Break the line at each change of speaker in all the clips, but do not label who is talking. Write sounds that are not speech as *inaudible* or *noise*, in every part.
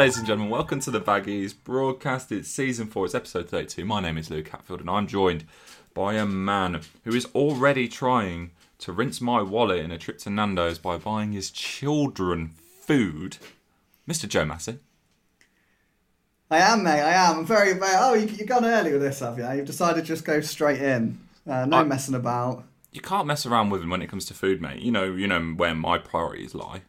Ladies and gentlemen. Welcome to the Baggies broadcast. It's season four. It's episode 32. My name is Luke Hatfield, and I'm joined by a man who is already trying to rinse my wallet in a trip to Nando's by buying his children food, Mr. Joe Massey.
I am, mate. I am. I'm very, very. Oh, you, you've gone early with this, have you? You've decided to just go straight in. Uh, no
I-
messing about.
You can't mess around with him when it comes to food, mate. You know, you know where my priorities lie.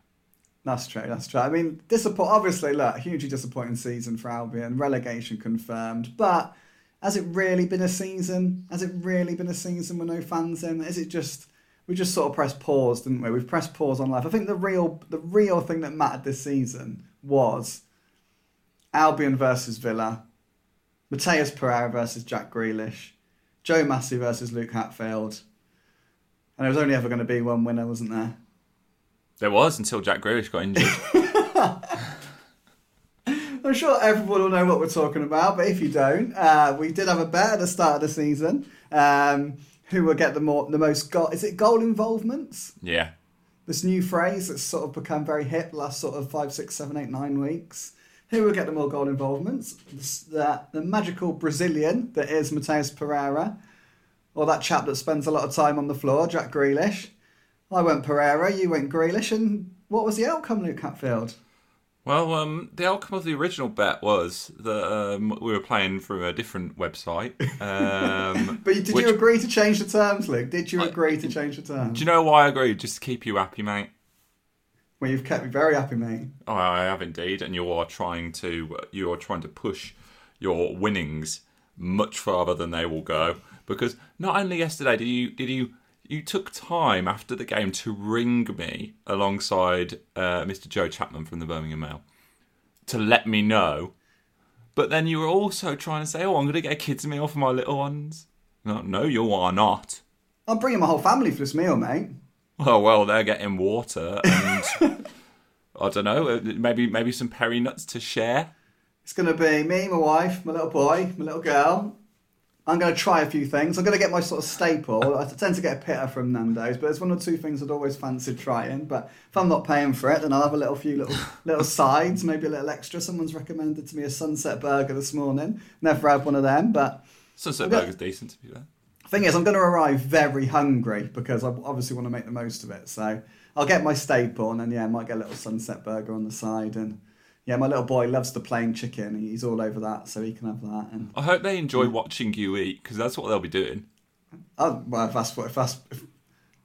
That's true. That's true. I mean, disappoint. Obviously, look, hugely disappointing season for Albion. Relegation confirmed. But has it really been a season? Has it really been a season with no fans in? Is it just we just sort of pressed pause, didn't we? We've pressed pause on life. I think the real the real thing that mattered this season was Albion versus Villa, Matheus Pereira versus Jack Grealish, Joe Massey versus Luke Hatfield. And there was only ever going to be one winner, wasn't there?
There was until Jack Grealish got injured. *laughs*
I'm sure everyone will know what we're talking about, but if you don't, uh, we did have a bet at the start of the season. Um, who will get the more the most goal? Is it goal involvements?
yeah.
This new phrase that's sort of become very hip last sort of five, six, seven, eight, nine weeks. Who will get the more goal involvements? The, the magical Brazilian that is Matheus Pereira, or that chap that spends a lot of time on the floor, Jack Grealish. I went Pereira, you went Grealish, and what was the outcome, Luke Hatfield?
Well, um, the outcome of the original bet was that um, we were playing from a different website. Um, *laughs*
But did
which-
you agree to change the terms, Luke? Did you
I-
agree to change the terms?
Do you know why I agreed? Just to keep you happy, mate.
Well, you've kept me very happy, mate.
Oh, I have indeed, and you are trying to you are trying to push your winnings much farther than they will go. Because not only yesterday did you did you you took time after the game to ring me alongside uh, Mr. Joe Chapman from the Birmingham Mail to let me know, but then you were also trying to say, "Oh, I'm going to get a kids meal for my little ones." No, no, you are not.
I'm bringing my whole family for this meal, mate.
Oh well, they're getting water and *laughs* I don't know, uh, maybe maybe some peri nuts to share.
It's going to be me, my wife, my little boy, my little girl. I'm going to try a few things. I'm going to get my sort of staple. I tend to get a pitta from Nando's, but there's one or two things I'd always fancied trying. But if I'm not paying for it, then I'll have a little few little *laughs* little sides, maybe a little extra. Someone's recommended to me a sunset burger this morning. Never had one of them, but
Sunset
Okay.
Burger's decent to be fair.
Thing is, I'm going to arrive very hungry because I obviously want to make the most of it. So I'll get my staple, and then yeah, I might get a little sunset burger on the side. And yeah, my little boy loves the plain chicken. He's all over that, so he can have that. And
I hope they enjoy watching you eat because that's what they'll be doing.
oh, well, if that's what if that's if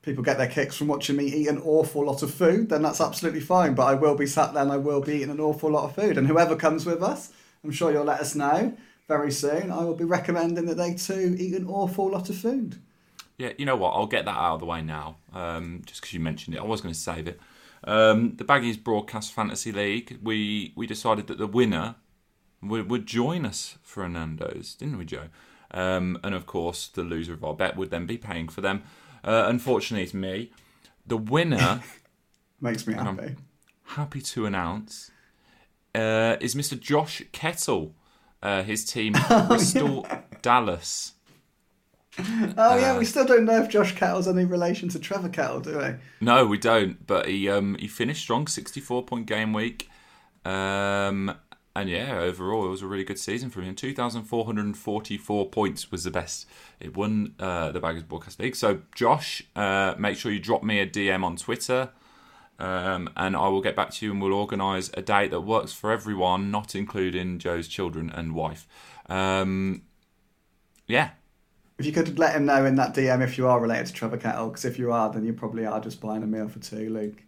people get their kicks from watching me eat an awful lot of food, then that's absolutely fine. But I will be sat there and I will be eating an awful lot of food. And whoever comes with us, I'm sure you'll let us know very soon. I will be recommending that they too eat an awful lot of food.
Yeah, you know what? I'll get that out of the way now, um, just because you mentioned it. I was going to save it. Um, the Baggies Broadcast Fantasy League. We we decided that the winner would, would join us for a Nando's, didn't we, Joe? Um, and of course, the loser of our bet would then be paying for them. Uh, unfortunately, it's me. The winner. *laughs*
Makes me happy.
happy to announce uh, is Mr. Josh Kettle. Uh, his team, *laughs* Bristol Dallas. *laughs*
Oh yeah, we still don't know if Josh Kettle's any relation to Trevor Kettle, do we?
No, we don't. But he um, he finished strong, sixty-four point game week. Um, and yeah, overall it was a really good season for him. Two thousand four hundred and forty-four points was the best. It won uh, the Baggies Broadcast League. So Josh, uh, make sure you drop me a DM on Twitter. Um, and I will get back to you and we'll organise a date that works for everyone, not including Joe's children and wife. Um, yeah,
If you could let him know in that DM if you are related to Trevor Kettle, because if you are, then you probably are just buying a meal for two, Luke.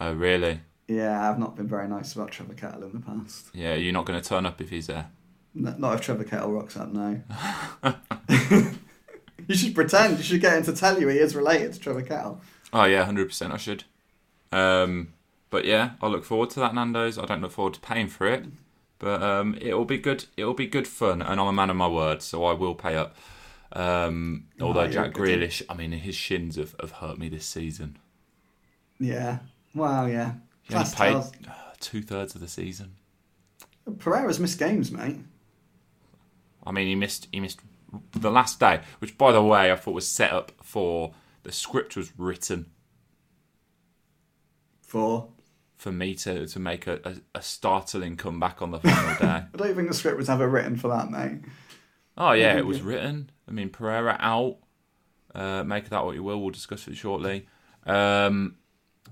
oh really?
Yeah, I've not been very nice about Trevor Kettle in the past.
Yeah, you're not going to turn up if he's there.
N- Not if Trevor Kettle rocks up, no. *laughs* *laughs* you should pretend. You should get him to tell you he is related to Trevor Kettle.
Oh yeah, hundred percent. I should. Um, but yeah, I look forward to that Nando's. I don't look forward to paying for it, but um, it'll be good. It'll be good fun, and I'm a man of my word, so I will pay up. Um, although Jack Grealish, I mean, his shins have, have hurt me this season.
Yeah. Wow, yeah.
He only played
tells. *sighs*
two thirds of the season.
Pereira's missed games, mate.
I mean, he missed he missed the last day, which by the way I thought was set up for the script was written
For
for me to, to make a, a, a startling comeback on the final day. *laughs*
I don't think the script was ever written for that, mate.
Oh yeah, it was written. I mean, Pereira out. Uh, make that what you will. We'll discuss it shortly. Um,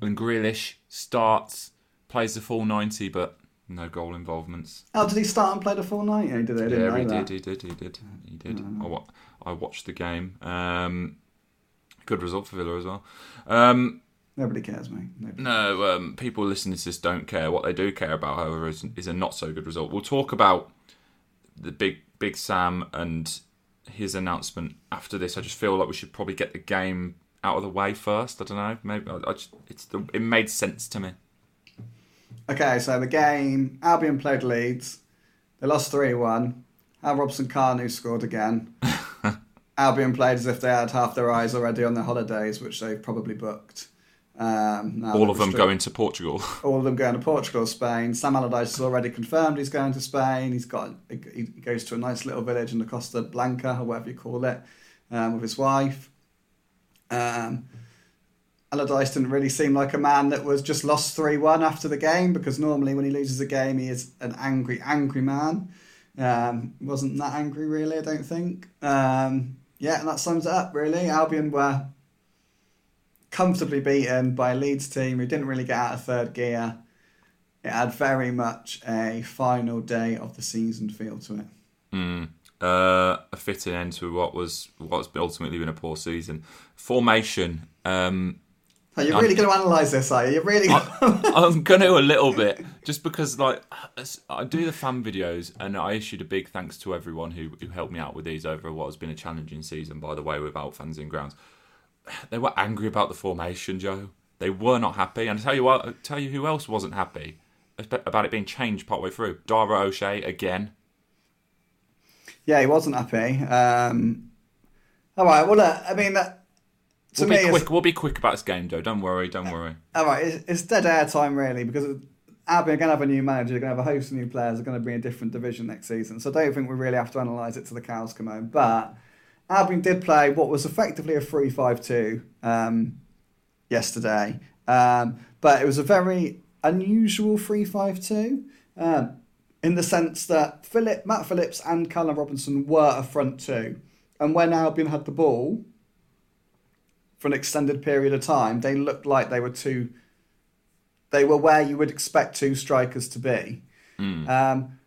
and Grealish starts, plays the full ninety, but no goal involvements.
Oh, did he start and play the full he did. I didn't
yeah, he did. He did. He did. He did. I, I watched the game. Um, good result for Villa as well. Um,
Nobody cares, mate. Nobody.
no, um, people listening to this don't care. What they do care about, however, is, is a not so good result. We'll talk about the big Big Sam and his announcement after this. I just feel like we should probably get the game out of the way first. I don't know. Maybe I, I just it's the, it made sense to me.
Okay, so the game, Albion played Leeds. They lost 3 1. Al Robson Kanu scored again. *laughs* Albion played as if they had half their eyes already on their holidays, which they've probably booked. Um, now
All of them going to Portugal. *laughs*
all of them going to Portugal Spain. Sam Allardyce has already confirmed he's going to Spain. He's got he goes to a nice little village in the Costa Blanca or whatever you call it um, with his wife. Um, Allardyce didn't really seem like a man that was just lost three one after the game because normally when he loses a game he is an angry angry man. Um, wasn't that angry really? I don't think. Um, yeah, and that sums it up really. Albion were comfortably beaten by a Leeds team who didn't really get out of third gear. It had very much a final day of the season feel to it.
Mm. Uh, a fitting end to what was what's ultimately been a poor season. Formation. Um,
Are you really going to analyse this? Are you? You're really? *laughs*
I'm going to a little bit, just because like I do the fan videos, and I issued a big thanks to everyone who who helped me out with these over what has been a challenging season. By the way, without fans in grounds, *sighs* they were angry about the formation, Joe. They were not happy, and I tell you what, I tell you who else wasn't happy about it being changed partway through. Dara O'Shea again.
yeah, he wasn't happy. Um, all right. Well, look, I mean, that, to
We'll
me,
be quick. We'll be quick about this game, Joe. Don't worry. Don't worry.
all right, it's, it's dead air time really because Albion are going to have a new manager, they're going to have a host of new players, they're going to be in a different division next season. So I don't think we really have to analyse it to the cows come home. But Albion did play what was effectively a 3 5 2 um, yesterday. Um, but it was a very unusual 3 5 2 um, in the sense that Philip, Matt Phillips and Callum Robinson were a front two. And when Albion had the ball for an extended period of time, they looked like they were two. They were where you would expect two strikers to be. Um,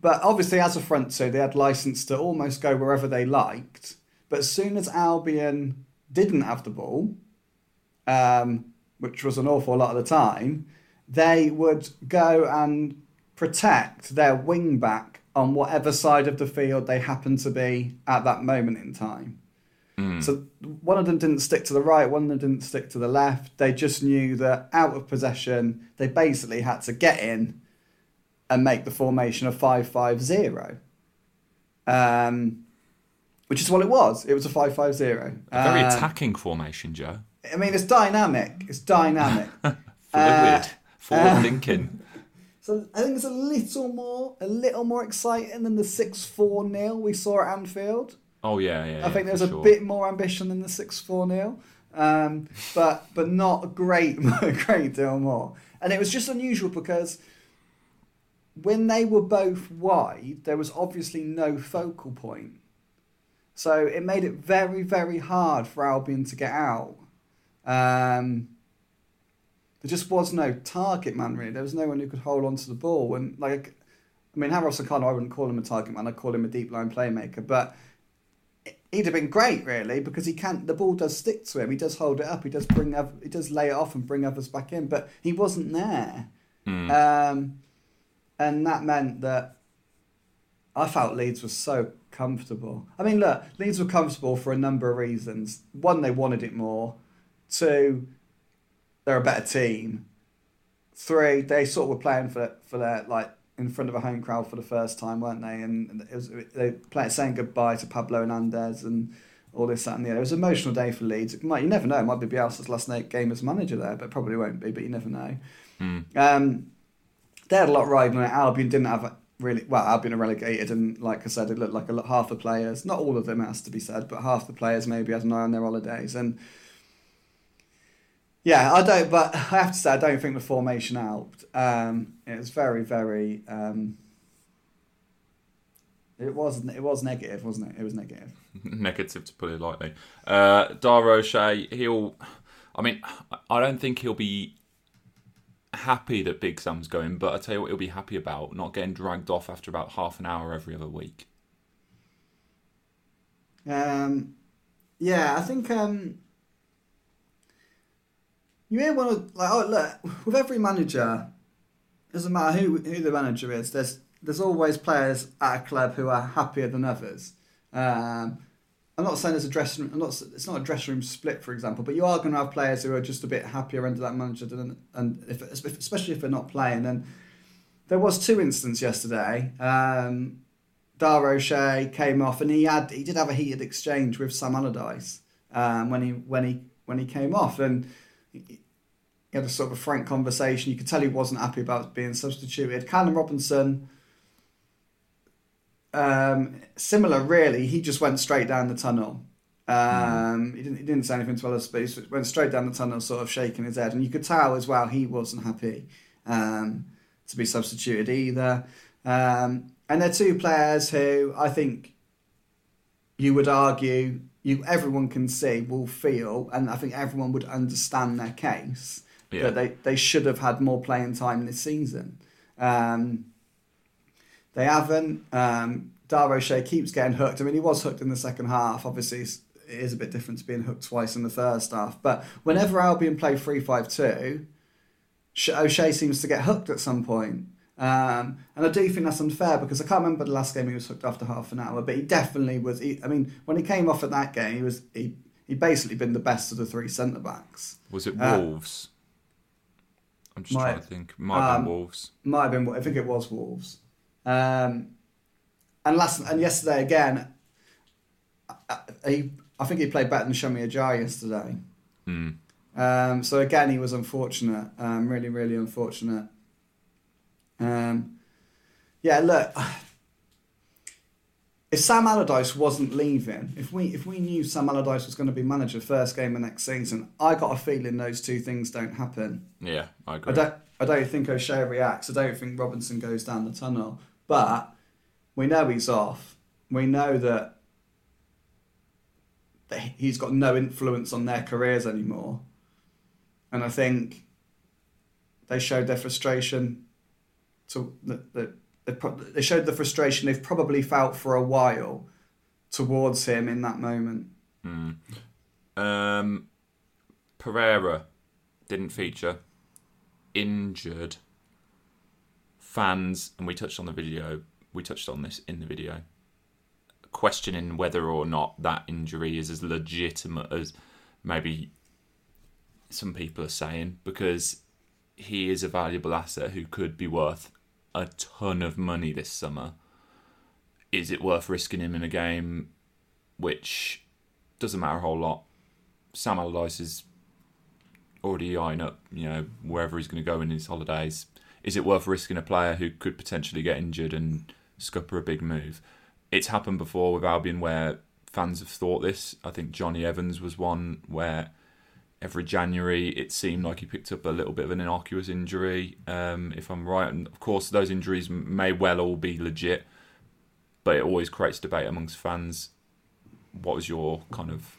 but obviously, as a front two, they had license to almost go wherever they liked. But as soon as Albion didn't have the ball, um, which was an awful lot of the time, they would go and protect their wing back on whatever side of the field they happened to be at that moment in time. So one of them didn't stick to the right, one of them didn't stick to the left. They just knew that out of possession, they basically had to get in and make the formation a 5 5 0. Um, which is what it was. It was a 5 5 0.
A very
Um,
attacking formation, Joe.
I mean, it's dynamic. It's dynamic. *laughs*
Fluid,
uh,
forward thinking. *laughs*
So I think it's a little more, a little more exciting than the six four nil we saw at Anfield.
Oh yeah, yeah.
I think
yeah,
there's a
sure.
bit more ambition than the six four nil, um, but but not a great *laughs* great deal more. And it was just unusual because when they were both wide, there was obviously no focal point. So it made it very very hard for Albion to get out. Um, there just was no target man really. There was no one who could hold on to the ball. And like, I mean, Harrison Connor, I wouldn't call him a target man. I'd call him a deep line playmaker. But he'd have been great really because he can't. The ball does stick to him. He does hold it up. He does bring. He does lay it off and bring others back in. But he wasn't there. Um, and that meant that I felt Leeds was so comfortable. I mean, look, Leeds were comfortable for a number of reasons. One, they wanted it more. Two, they're a better team. Three, they sort of were playing for for their like in front of a home crowd for the first time, weren't they? And it was they playing saying goodbye to Pablo Hernandez and all this that and the other. It was an emotional day for Leeds. It might you never know. It might be Bielsa's last night game as manager there, but probably won't be. But you never know. Um, they had a lot riding on it. Albion didn't have really well. Albion are relegated, and like I said, it looked like a lot, half the players, not all of them, has to be said, but half the players maybe had an eye on their holidays. And Yeah, I don't, but I have to say, I don't think the formation helped. Um, it was very, very. Um, it was it was negative, wasn't it? It was negative. *laughs*
Negative, to put it lightly. Uh, Dara O'Shea, he'll. I mean, I don't think he'll be happy that Big Sam's going, but I tell you what, he'll be happy about not getting dragged off after about half an hour every other week.
Um, yeah, I think um, you may want to like. Oh, look, with every manager, doesn't matter who who the manager is. There's there's always players at a club who are happier than others. Um, I'm not saying there's a dressing room. I'm not. It's not a dressing room split, for example. But you are going to have players who are just a bit happier under that manager, than, and if, especially if they're not playing. And there was two instances yesterday. Um, Dara O'Shea came off, and he had he did have a heated exchange with Sam Allardyce um, when he when he when he came off, and he had a sort of a frank conversation. You could tell he wasn't happy about being substituted. Callum Robinson um, similar, really. He just went straight down the tunnel. Um, mm. he, didn't, he didn't say anything to us, but he went straight down the tunnel, sort of shaking his head. And you could tell as well he wasn't happy um, to be substituted either. Um, and they're two players who I think you would argue you everyone can see will feel, and I think everyone would understand their case yeah. that they, they should have had more playing time this season. Um, they haven't. Um, keeps getting hooked. I mean, he was hooked in the second half. Obviously, it is a bit different to being hooked twice in the first half. But whenever Albion play 3 5 2, O'Shea seems to get hooked at some point. Um, and I do think that's unfair because I can't remember the last game he was hooked after half an hour, but he definitely was. He, I mean, when he came off at that game, he was he he basically been the best of the three centre backs.
Was it uh, Wolves? Uh, I'm just might, trying to think. Might have um, been Wolves.
Might have been. Wolves. I think it was Wolves. Um, and last and yesterday again, he I think he played better than Semi Ajayi yesterday.
Mm.
Um, so again, he was unfortunate, um, really, really unfortunate. Um, yeah, look, *sighs* if Sam Allardyce wasn't leaving, if we if we knew Sam Allardyce was going to be manager first game of next season, I got a feeling those two things don't happen.
Yeah, I agree.
I don't. I don't think O'Shea reacts. I don't think Robinson goes down the tunnel. But we know he's off. We know that, he's got no influence on their careers anymore. And I think they showed their frustration to that they showed the frustration they've probably felt for a while towards him in that moment.
Mm. Um, Pereira didn't feature, injured fans, and we touched on the video, we touched on this in the video, questioning whether or not that injury is as legitimate as maybe some people are saying, because he is a valuable asset who could be worth a ton of money this summer. Is it worth risking him in a game which doesn't matter a whole lot? Sam Allardyce is already eyeing up, you know, wherever he's going to go in his holidays is it worth risking a player who could potentially get injured and scupper a big move? It's happened before with Albion where fans have thought this. I think Jonny Evans was one where every January it seemed like he picked up a little bit of an innocuous injury, um, if I'm right. And of course, those injuries may well all be legit, but it always creates debate amongst fans. What was your kind of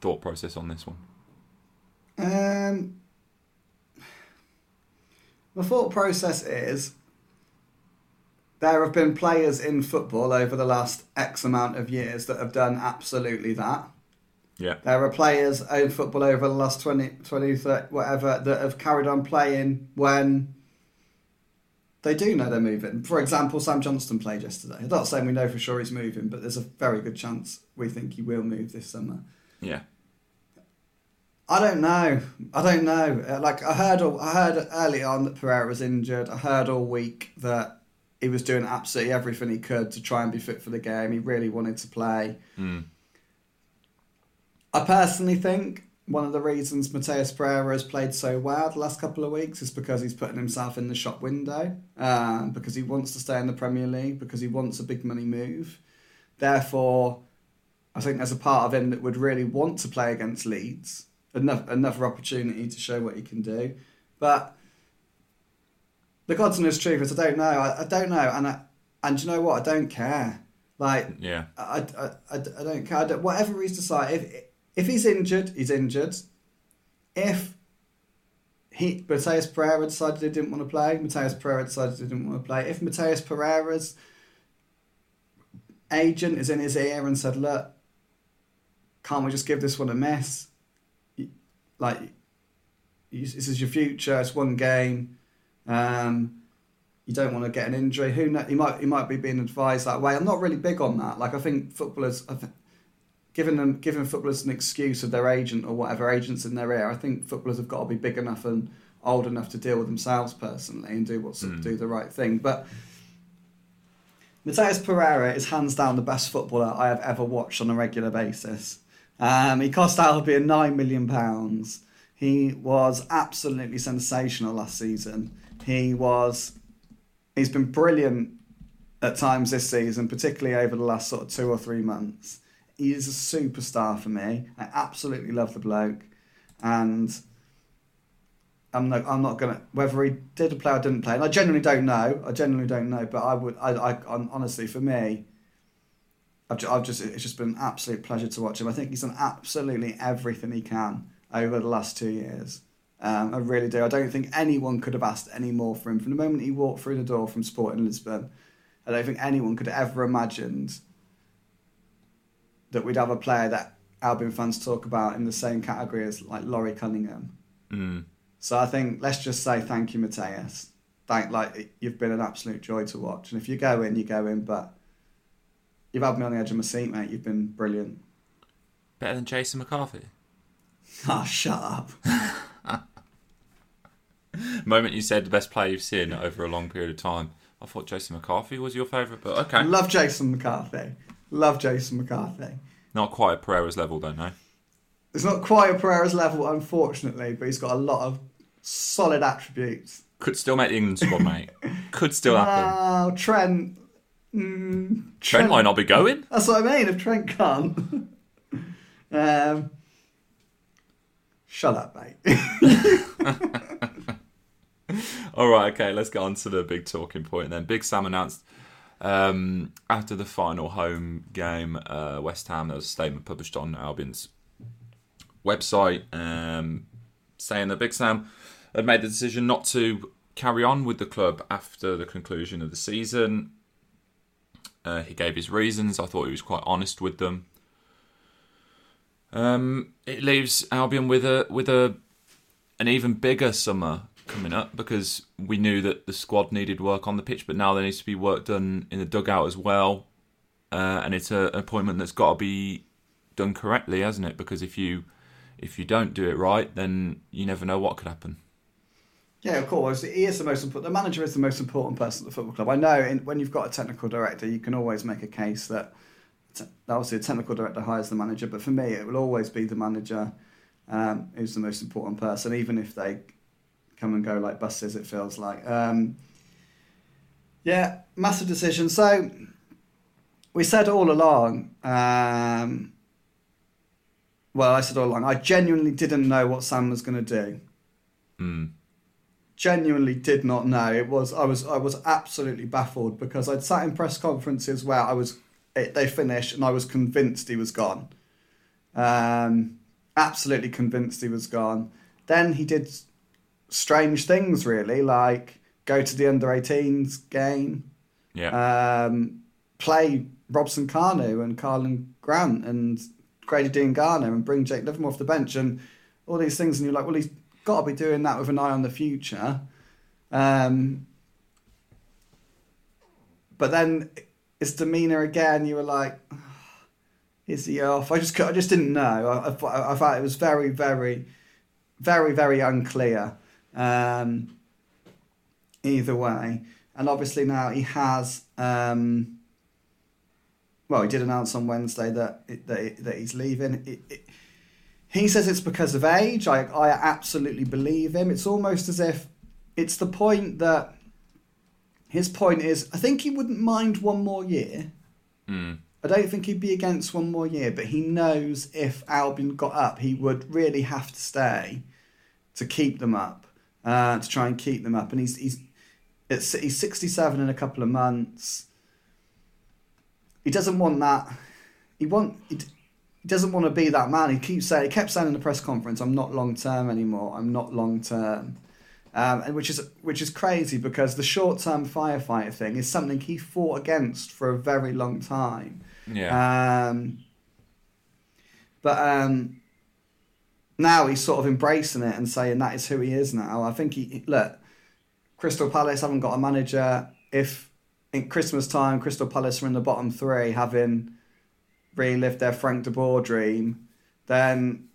thought process on this one?
Um, the thought process is there have been players in football over the last X amount of years that have done absolutely that.
Yeah.
There are players in football over the last 20, 20 30, whatever, that have carried on playing when they do know they're moving. For example, Sam Johnstone played yesterday. I'm not saying we know for sure he's moving, but there's a very good chance we think he will move this summer.
Yeah.
I don't know. I don't know. Uh, like I heard, all, I heard early on that Pereira was injured. I heard all week that he was doing absolutely everything he could to try and be fit for the game. He really wanted to play.
Mm.
I personally think one of the reasons Matheus Pereira has played so well the last couple of weeks is because he's putting himself in the shop window, um, because he wants to stay in the Premier League, because he wants a big money move. Therefore, I think there's a part of him that would really want to play against Leeds enough another opportunity to show what he can do. But the God's honest truth is, I don't know. I, I don't know, and I, and you know what? I don't care. Like,
Yeah.
I, I, I, I don't care. I don't, whatever he's decided, if if he's injured, he's injured. If he Matheus Pereira decided he didn't want to play, Matheus Pereira decided he didn't want to play. If Matheus Pereira's agent is in his ear and said, "Look, can't we just give this one a miss? You- Like, you, this is your future. It's one game. Um, you don't want to get an injury. Who knows? He might he might be being advised that way. I'm not really big on that. Like, I think footballers, I think, giving them giving footballers an excuse of their agent or whatever agents in their ear. I think footballers have got to be big enough and old enough to deal with themselves personally and do what's
Mm.
do the right thing. But Matheus Pereira is hands down the best footballer I have ever watched on a regular basis. Um, he cost Albion nine million pounds. He was absolutely sensational last season. He was, he's been brilliant at times this season, particularly over the last sort of two or three months. He is a superstar for me. I absolutely love the bloke, and I'm not. I'm not gonna whether he did play or didn't play. And I genuinely don't know. I genuinely don't know. But I would. I. I honestly, for me, I've, I've just. It's just been an absolute pleasure to watch him. I think he's done absolutely everything he can over the last two years. Um, I really do. I don't think anyone could have asked any more for him from the moment he walked through the door from Sporting Lisbon. I don't think anyone could have ever imagined that we'd have a player that Albion fans talk about in the same category as like Laurie Cunningham.
Mm.
So I think let's just say thank you, Matheus. Thank like you've been an absolute joy to watch, and if you go in, you go in. But you've had me on the edge of my seat, mate. You've been brilliant.
Better than Jason McCarthy. *laughs*
Ah, shut up. *laughs*
moment you said the best player you've seen over a long period of time, I thought Jason McCarthy was your favourite, but okay.
Love Jason McCarthy. Love Jason McCarthy.
Not quite at Pereira's level, though, no.
It's not quite a Pereira's level, unfortunately, but he's got a lot of solid attributes.
Could still make the England squad, mate. Could still happen.
Wow, Trent. Mm,
Trent might not be going.
That's what I mean. If Trent can't, *laughs* um, shut up, mate. *laughs*
All right, okay, let's get on to the big talking point then. Big Sam announced um, after the final home game, uh, West Ham, there was a statement published on Albion's website um, saying that Big Sam had made the decision not to carry on with the club after the conclusion of the season. Uh, he gave his reasons. I thought he was quite honest with them. Um, it leaves Albion with a with a an even bigger summer coming up because we knew that the squad needed work on the pitch, but now there needs to be work done in the dugout as well. Uh, and it's a, an appointment that's got to be done correctly, hasn't it? Because if you if you don't do it right, then you never know what could happen.
Yeah, of course. He is the most important. The manager is the most important person at the football club. I know. In, when you've got a technical director, you can always make a case that obviously a technical director hires the manager, but for me, it will always be the manager um, who's the most important person, even if they come and go like buses. It feels like. Um, yeah, massive decision. So we said all along. Um, well, I said all along. I genuinely didn't know what Sam was going to do
Mm.
Genuinely did not know. It was I was I was absolutely baffled because I'd sat in press conferences where I was it, they finished and I was convinced he was gone. Um, absolutely convinced he was gone. Then he did strange things really, like go to the under 18s game,
Yeah.
um, play Robson Kanu and Karlan Grant and Grady Diangana and bring Jake Livermore off the bench and all these things. And you're like, well, he's got to be doing that with an eye on the future. Um, but then his demeanour again, you were like, *sighs* is he off? I just I just didn't know. I, I, thought- I thought it was very, very, very, very unclear. Um, either way. And obviously now he has. Um, well, he did announce on Wednesday that that, that he's leaving. It, he says it's because of age. I I absolutely believe him. It's almost as if it's the point that his point is. I think he wouldn't mind one more year.
Mm.
I don't think he'd be against one more year, but he knows if Albion got up, he would really have to stay to keep them up, uh, to try and keep them up. And he's he's it's, he's sixty seven in a couple of months. He doesn't want that. He want he doesn't want to be that man. He keeps saying he kept saying in the press conference, "I'm not long term anymore. I'm not long term." Um, and which is which is crazy because the short term firefighter thing is something he fought against for a very long time.
Yeah.
Um, but um, now he's sort of embracing it and saying that is who he is now. I think he look. Crystal Palace haven't got a manager. If in Christmas time, Crystal Palace are in the bottom three, having relived their Frank de Boer dream, then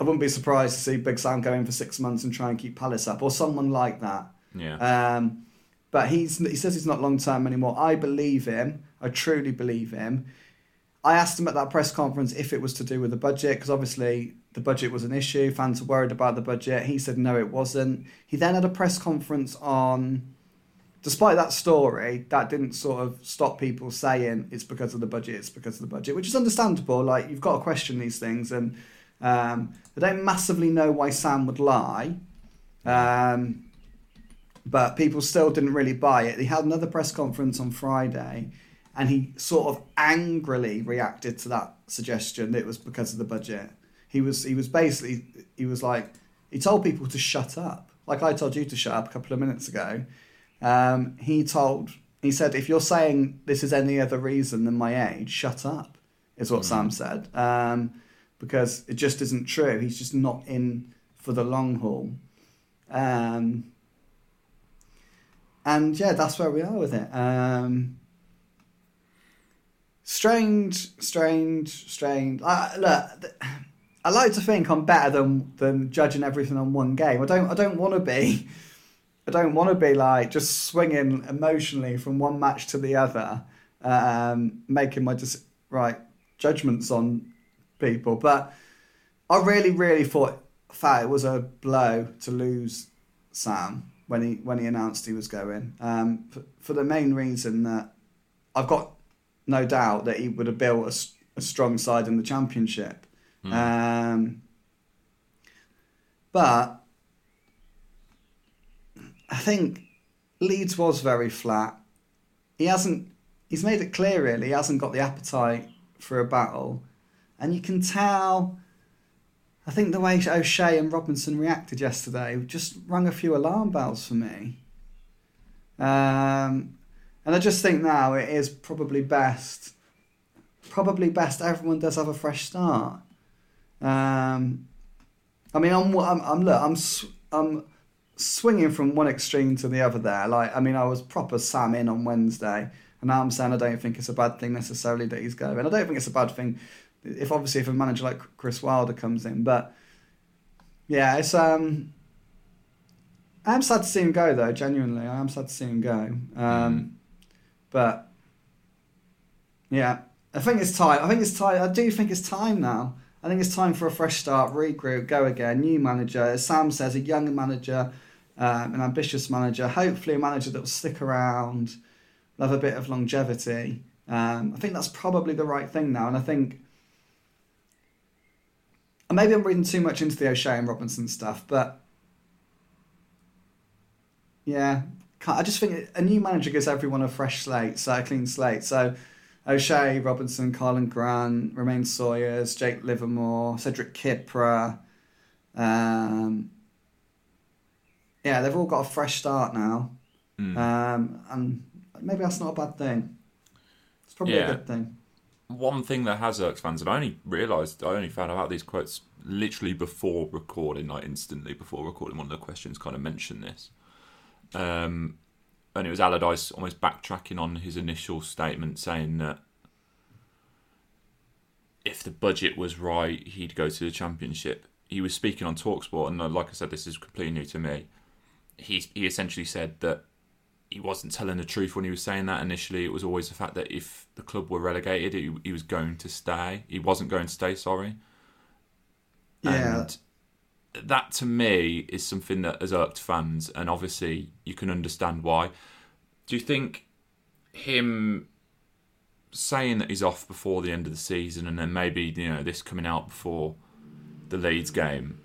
I wouldn't be surprised to see Big Sam go in for six months and try and keep Palace up, or someone like that.
yeah.
Um, but he's he says he's not long term anymore. I believe him. I truly believe him. I asked him at that press conference if it was to do with the budget because obviously the budget was an issue. Fans were worried about the budget. He said no, it wasn't. He then had a press conference on. Despite that story, that didn't sort of stop people saying it's because of the budget. It's because of the budget, which is understandable. Like you've got to question these things, and um, I don't massively know why Sam would lie. Um, but people still didn't really buy it. He had another press conference on Friday, and he sort of angrily reacted to that suggestion that it was because of the budget. He was he was basically he was like he told people to shut up, like I told you to shut up a couple of minutes ago. Um, he told he said if you're saying this is any other reason than my age, shut up, is what Sam said. Um, because it just isn't true. He's just not in for the long haul. Um, and yeah, that's where we are with it. Um, strange, strange, strange. I, look, th- I like to think I'm better than than judging everything on one game. I don't. I don't want to be. *laughs* I don't want to be like just swinging emotionally from one match to the other, um, making my just right judgments on people. But I really, really thought thought it was a blow to lose Sam when he when he announced he was going. Um, for, for the main reason that I've got no doubt that he would have built a strong side in the championship. Um, but I think Leeds was very flat. He hasn't. He's made it clear really. He hasn't got the appetite for a battle, and you can tell. I think the way O'Shea and Robinson reacted yesterday just rung a few alarm bells for me. Um, and I just think now it is probably best, probably best everyone does have a fresh start. Um, I mean, I'm, I'm, I'm look, I'm, I'm swinging from one extreme to the other there. Like, I mean, I was proper Sam in on Wednesday, and now I'm saying I don't think it's a bad thing necessarily that he's going. I don't think it's a bad thing if obviously if a manager like Chris Wilder comes in, but yeah, it's um. I'm sad to see him go though. Genuinely, I am sad to see him go. Um, but yeah, I think it's time. I think it's time. I do think it's time now. I think it's time for a fresh start, regroup, go again, new manager. As Sam says, a young manager, um, an ambitious manager. Hopefully, a manager that will stick around, have a bit of longevity. Um, I think that's probably the right thing now, and I think. And maybe I'm reading too much into the O'Shea and Robinson stuff, but yeah, I just think a new manager gives everyone a fresh slate, so a clean slate. So O'Shea, Robinson, Karlan Grant, Romain Sawyers, Jake Livermore, Cedric Kipré. Um, yeah, they've all got a fresh start now,
Mm.
um, and maybe that's not a bad thing. It's probably
Yeah.
a good thing.
One thing that has irked fans, and I only realised, I only found out these quotes literally before recording, like instantly before recording. One of the questions kind of mentioned this. Um, and it was Allardyce almost backtracking on his initial statement saying that if the budget was right, he'd go to the championship. He was speaking on Talksport, and uh, like I said, this is completely new to me. He, he essentially said that he wasn't telling the truth when he was saying that initially. It was always the fact that if the club were relegated, he, he was going to stay. He wasn't going to stay, sorry.
Yeah,
And that to me is something that has irked fans, and obviously you can understand why. Do you think him saying that he's off before the end of the season, and then maybe you know this coming out before the Leeds game.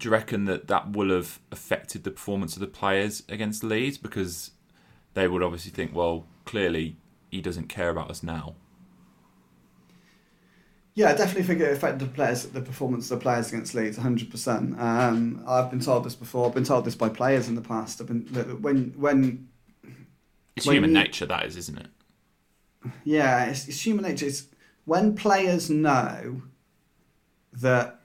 Do you reckon that that will have affected the performance of the players against Leeds because they would obviously think, well, clearly he doesn't care about us now.
Yeah, I definitely think it affected the players, the performance of the players against Leeds, hundred percent. Um, I've been told this before. I've been told this by players in the past. I've been when when
It's
When
human
you-
nature, that is, isn't it?
yeah, it's, it's human nature. It's when players know that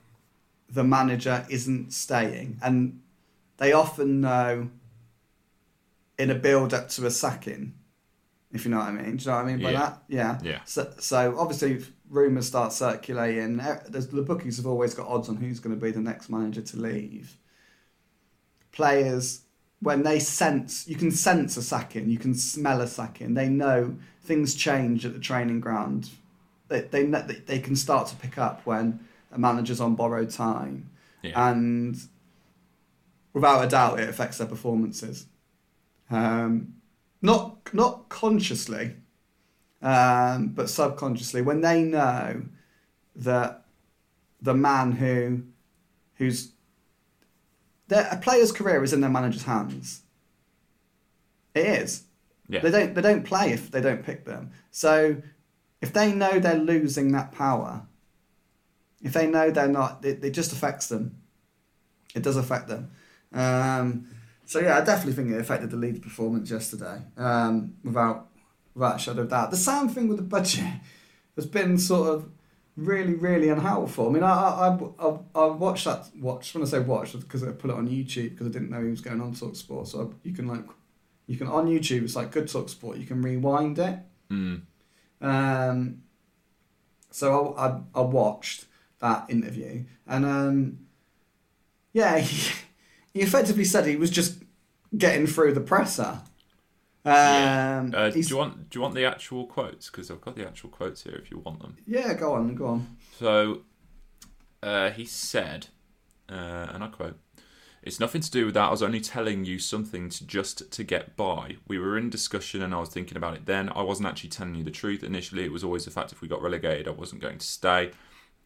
the manager isn't staying, and they often know in a build up to a sacking. If you know what I mean, do you know what I mean by
Yeah.
that? Yeah.
Yeah.
So, so obviously, rumours start circulating. There's, the bookies have always got odds on who's going to be the next manager to leave. Players, when they sense, you can sense a sacking, you can smell a sacking. They know things change at the training ground. They they they, can start to pick up when manager's on borrowed time,
Yeah.
and without a doubt, it affects their performances. Um, not not consciously, um, but subconsciously, when they know that the man who who's their, a player's career is in their manager's hands. It is.
yeah.
They don't they don't play if they don't pick them. So if they know they're losing that power, if they know they're not, it, it just affects them. It does affect them. Um, so yeah, I definitely think it affected the Leeds performance yesterday, um, without without a shadow of doubt. The same thing with the budget has been sort of really, really unhelpful. I mean, I I, I, I, I watched that watch when I say watch because I put it on YouTube because I didn't know he was going on Talk Sport. So you can like you can on YouTube. It's like Good Talk Sport. You can rewind it.
Mm.
Um, so I, I, I watched that interview, and um, yeah, *laughs* he, he effectively said he was just getting through the presser. Um,
Yeah. Uh, do you want do you want the actual quotes? Because I've got the actual quotes here if you want them.
yeah, go on, go on.
So uh, he said, uh, and I quote, "It's nothing to do with that. I was only telling you something to just to get by. We were in discussion, and I was thinking about it then. I wasn't actually telling you the truth initially. It was always the fact if we got relegated, I wasn't going to stay."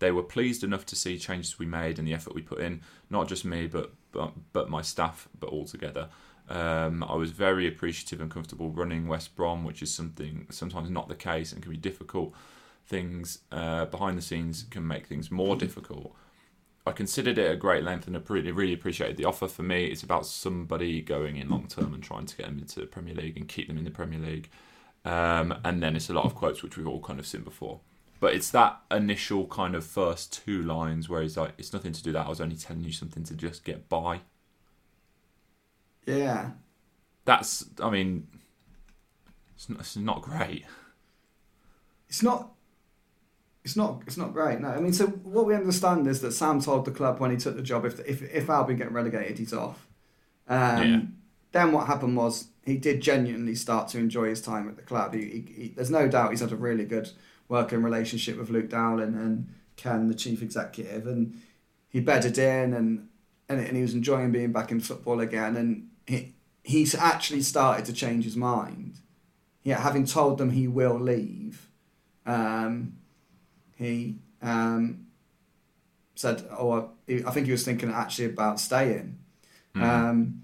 They were pleased enough to see changes we made and the effort we put in. Not just me, but but, but my staff, but all together. Um, I was very appreciative and comfortable running West Brom, which is something sometimes not the case and can be difficult things uh, behind the scenes can make things more difficult. I considered it at great length and really, really appreciated the offer. For me, it's about somebody going in long term and trying to get them into the Premier League and keep them in the Premier League. Um, and then it's a lot of quotes which we've all kind of seen before. But it's that initial kind of first two lines where he's like, "It's nothing to do that. I was only telling you something to just get by."
Yeah,
That's, I mean, it's not, it's not great.
it's not. It's not. It's not great. No, I mean, so what we understand is that Sam told the club when he took the job, if if if Albion get relegated, he's off. Um,
Yeah.
Then what happened was he did genuinely start to enjoy his time at the club. He, he, he, there's no doubt he's had a really good working relationship with Luke Dowling and Ken, the chief executive, and he bedded in and and, and he was enjoying being back in football again. And he he's actually started to change his mind. Yeah, having told them he will leave, um, he um, said, "Oh, I, I think he was thinking actually about staying."
Mm.
Um,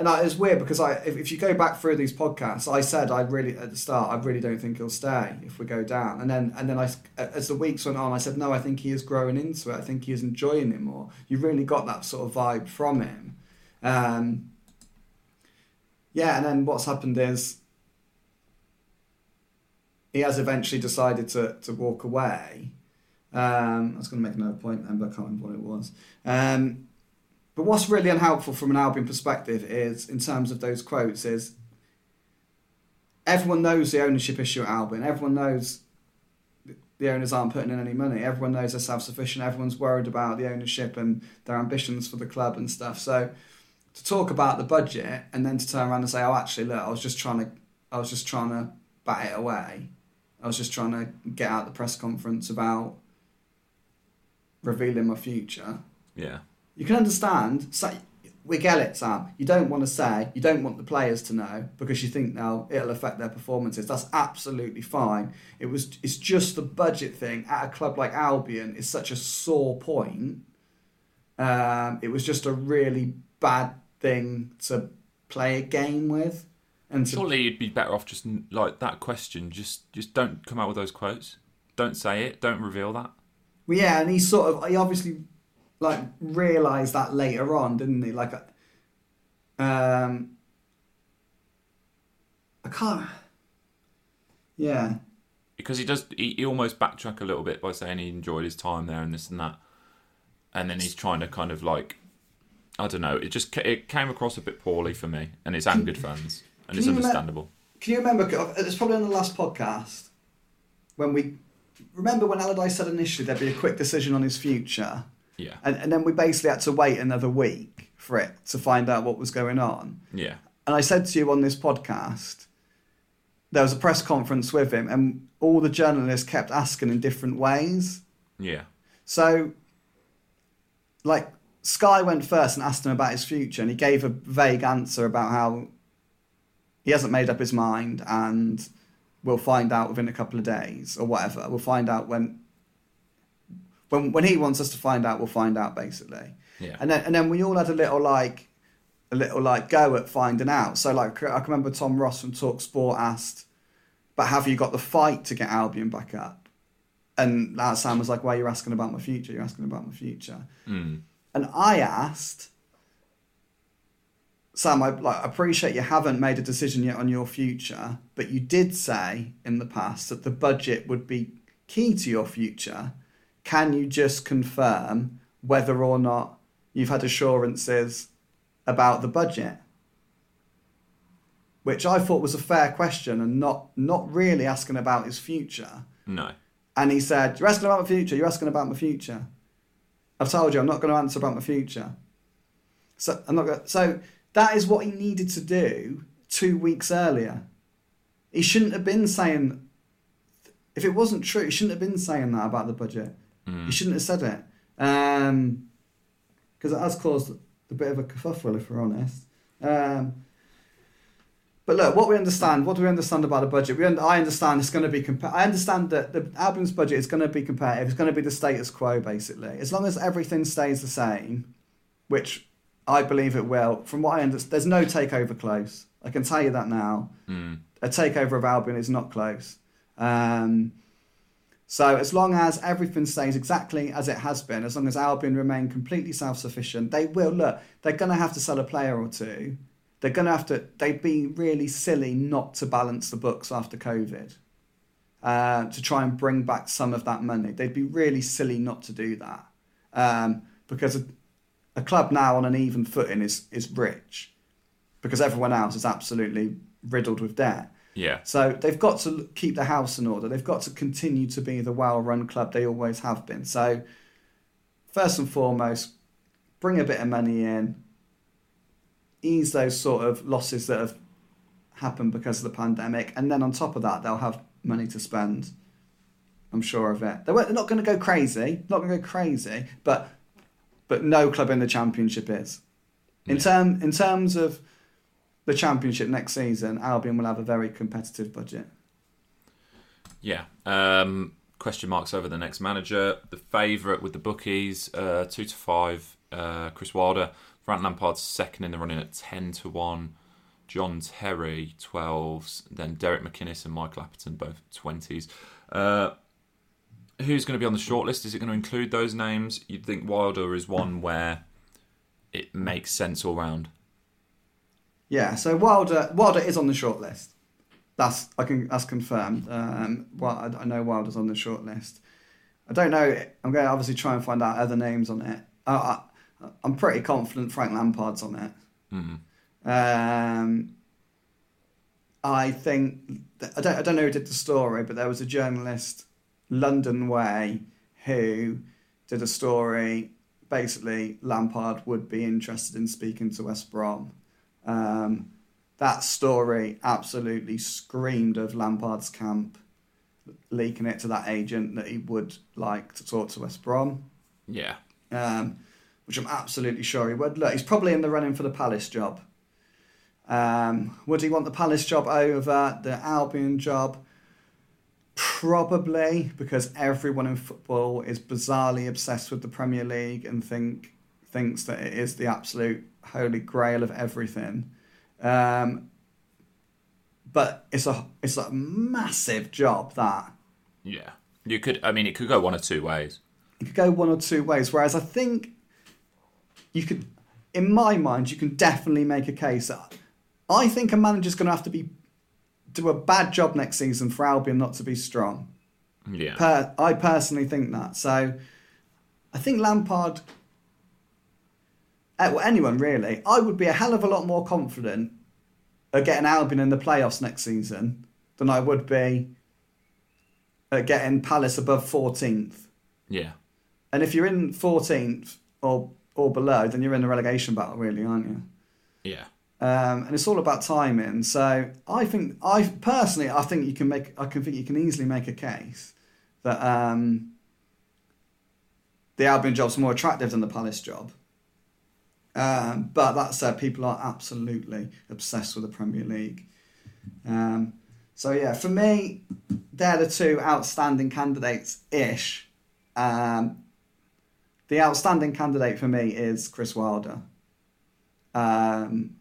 and I, it's weird because I, if, if you go back through these podcasts, I said I really at the start I really don't think he'll stay if we go down, and then and then I as the weeks went on, I said no, I think he is growing into it. I think he is enjoying it more. You really got that sort of vibe from him. Um, yeah, and then what's happened is he has eventually decided to, to walk away. Um, I was going to make another point then, but I can't remember what it was. Um, but what's really unhelpful from an Albion perspective is, in terms of those quotes, is everyone knows the ownership issue at Albion. Everyone knows the owners aren't putting in any money. Everyone knows they're self-sufficient. Everyone's worried about the ownership and their ambitions for the club and stuff. So to talk about the budget and then to turn around and say, "Oh, actually, look, I was just trying to, I was just trying to bat it away. I was just trying to get out the press conference about revealing my future."
Yeah.
You can understand. So we get it, Sam. You don't want to say, you don't want the players to know because you think now it'll affect their performances. That's absolutely fine. It was, it's just the budget thing at a club like Albion is such a sore point. Um, it was just a really bad thing to play a game with. And to,
Surely you'd be better off just like that question. Just just don't come out with those quotes. Don't say it. Don't reveal that.
well, yeah, and he sort of, he obviously like realize that later on, didn't he? Like, um, I can't. Yeah,
because he does he, he almost backtrack a little bit by saying he enjoyed his time there and this and that and then he's trying to kind of like i don't know it just it came across a bit poorly for me and it's angered fans and it's understandable
Can you remember? It's probably on the last podcast when we remember when Allardyce said initially there'd be a quick decision on his future,
yeah
and, and then we basically had to wait another week for it to find out what was going on.
yeah
And I said to you on this podcast, there was a press conference with him, and all the journalists kept asking in different ways.
yeah
So, like, Sky went first and asked him about his future, and he gave a vague answer about how he hasn't made up his mind and we'll find out within a couple of days or whatever. We'll find out when. When, when he wants us to find out, we'll find out basically.
yeah
And then and then we all had a little like a little like go at finding out. So like I can remember Tom Ross from Talk Sport asked, "But have you got the fight to get Albion back up?" And that Sam was like, "Why you're asking about my future? You're asking about my future."
mm.
And I asked, Sam, I like, appreciate you haven't made a decision yet on your future, but you did say in the past that the budget would be key to your future. Can you just confirm whether or not you've had assurances about the budget? Which I thought was a fair question and not not really asking about his future.
no
And he said, You're asking about my future, you're asking about my future. I've told you I'm not going to answer about my future. So I'm not going so that is what he needed to do two weeks earlier. He shouldn't have been saying if it wasn't true, he shouldn't have been saying that about the budget. He shouldn't have said it. Um because it has caused a bit of a kerfuffle if we're honest. Um but look, what we understand, what do we understand about the budget? We, I understand it's going to be. Compa- I understand that the Albion's budget is going to be competitive. It's going to be the status quo, basically. As long as everything stays the same, which I believe it will. From what I understand, there's no takeover close. I can tell you that now.
mm.
A takeover of Albion is not close. Um, so as long as everything stays exactly as it has been, as long as Albion remain completely self-sufficient, they will look. They're going to have to sell a player or two. They're going to have to. They'd be really silly not to balance the books after COVID, uh, to try and bring back some of that money. They'd be really silly not to do that, um, because a, a club now on an even footing is is rich, because everyone else is absolutely riddled with debt.
Yeah
So they've got to keep the house in order. They've got to continue to be the well-run club they always have been. So first and foremost, bring a bit of money in, ease those sort of losses that have happened because of the pandemic, and then on top of that, they'll have money to spend. I'm sure of it. They They're not going to go crazy. Not going to go crazy, but but no club in the championship is. In
Yeah.
term in terms of the championship next season, Albion will have a very competitive budget.
Yeah. Um, question marks over the next manager. The favourite with the bookies, uh, two to five. Uh, Chris Wilder. Frank Lampard's second in the running at ten to one. John Terry twelves. Then Derek McInnes and Michael Appleton both twenties. Uh, who's going to be on the shortlist? Is it going to include those names? You'd think Wilder is one where it makes sense all round.
Yeah, so Wilder Wilder is on the short list. That's I can that's confirmed. Um, well, I, I know Wilder's on the short list. I don't know. I'm going to obviously try and find out other names on it. I, I, I'm pretty confident Frank Lampard's on it.
Mm.
Um, I think I don't I don't know who did the story, but there was a journalist, London Way, who did a story. Basically, Lampard would be interested in speaking to West Brom. Um, that story absolutely screamed of Lampard's camp leaking it to that agent that he would like to talk to West Brom
Yeah.
um, which I'm absolutely sure he would. Look, he's probably in the running for the Palace job. Um, would he want the Palace job over the Albion job? Probably, because everyone in football is bizarrely obsessed with the Premier League and think thinks that it is the absolute holy grail of everything. Um, but it's a it's a massive job that
Yeah. You could. I mean, it could go one or two ways.
it could go one or two ways. Whereas I think you could, in my mind, you can definitely make a case that I think a manager's going to have to be do a bad job next season for Albion not to be strong.
Yeah.
Per, I personally think that. So I think Lampard, well, anyone really, I would be a hell of a lot more confident at getting Albion in the playoffs next season than I would be at getting Palace above 14th.
yeah.
And if you're in 14th or or below, then you're in the relegation battle, really, aren't you?
Yeah.
Um, and it's all about timing. So I think I personally I think you can make I can think you can easily make a case that um, the Albion job's more attractive than the Palace job. Um, but that said, people are absolutely obsessed with the Premier League. Um, so yeah, for me, they're the two outstanding candidates ish. Um, the outstanding candidate for me is Chris Wilder. Um,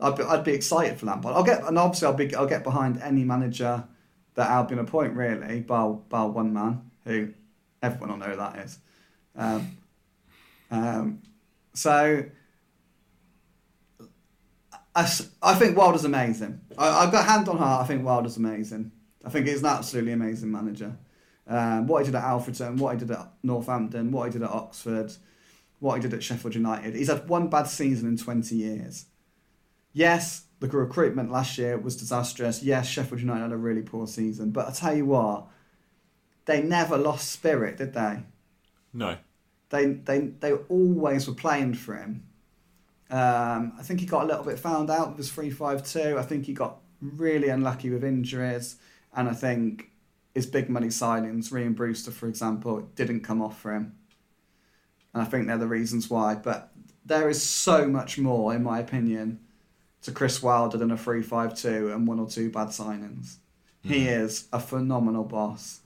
I'd be, I'd be excited for Lampard. I'll get and obviously I'll be I'll get behind any manager that Albion appoint really, bar one man who everyone will know who that is. Um, um, so I, I think Wilder's amazing. I, I've got hand on heart. I think Wilder's amazing. I think he's an absolutely amazing manager. Um, what he did at Alfreton, what he did at Northampton, what he did at Oxford, what he did at Sheffield United. He's had one bad season in 20 years. Yes, the recruitment last year was disastrous. Yes, Sheffield United had a really poor season. But I tell you what, they never lost spirit, did they?
No.
They they they always were playing for him. Um, I think he got a little bit found out with his three five two. I think he got really unlucky with injuries, and I think his big money signings, Ryan Brewster, for example, didn't come off for him. And I think they're the reasons why. But there is so much more, in my opinion, to Chris Wilder than a three five two and one or two bad signings. He is a phenomenal boss.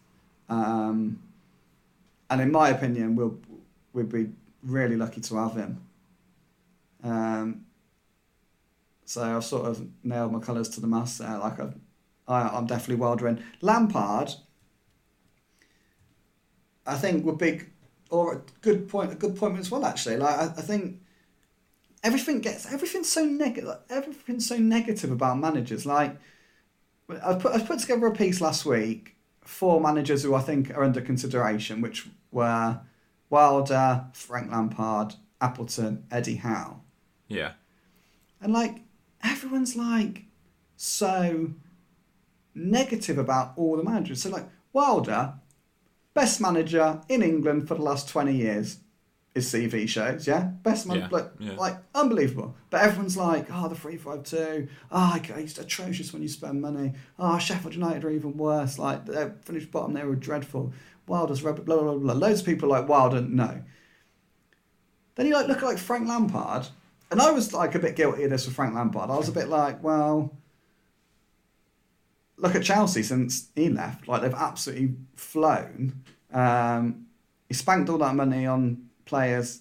Um, and in my opinion, we'll we'd be really lucky to have him. Um, so I've sort of nailed my colours to the mast. Like I've, I, I'm definitely Wilder in. Lampard, I think would be, or a good point, a good point as well. Actually, like I, I think everything gets everything's so negative. Everything's so negative about managers. Like I put I put together a piece last week for managers who I think are under consideration, which were Wilder, Frank Lampard, Appleton, Eddie Howe.
Yeah.
And like everyone's like so negative about all the managers. So like Wilder, best manager in England for the last twenty years. His CV shows, yeah, best man,
Yeah,
like,
yeah.
like unbelievable. But everyone's like, oh, the three five two, ah, oh, it's atrocious when you spend money. Oh, Sheffield United are even worse. Like they finished bottom, they were dreadful. Wilder's rubbish. Blah blah blah. blah. Loads of people like Wilder, no. Then you like look at like Frank Lampard, and I was like a bit guilty of this with Frank Lampard. I was a bit like, well, look at Chelsea since he left. Like they've absolutely flown. Um, he spanked all that money on players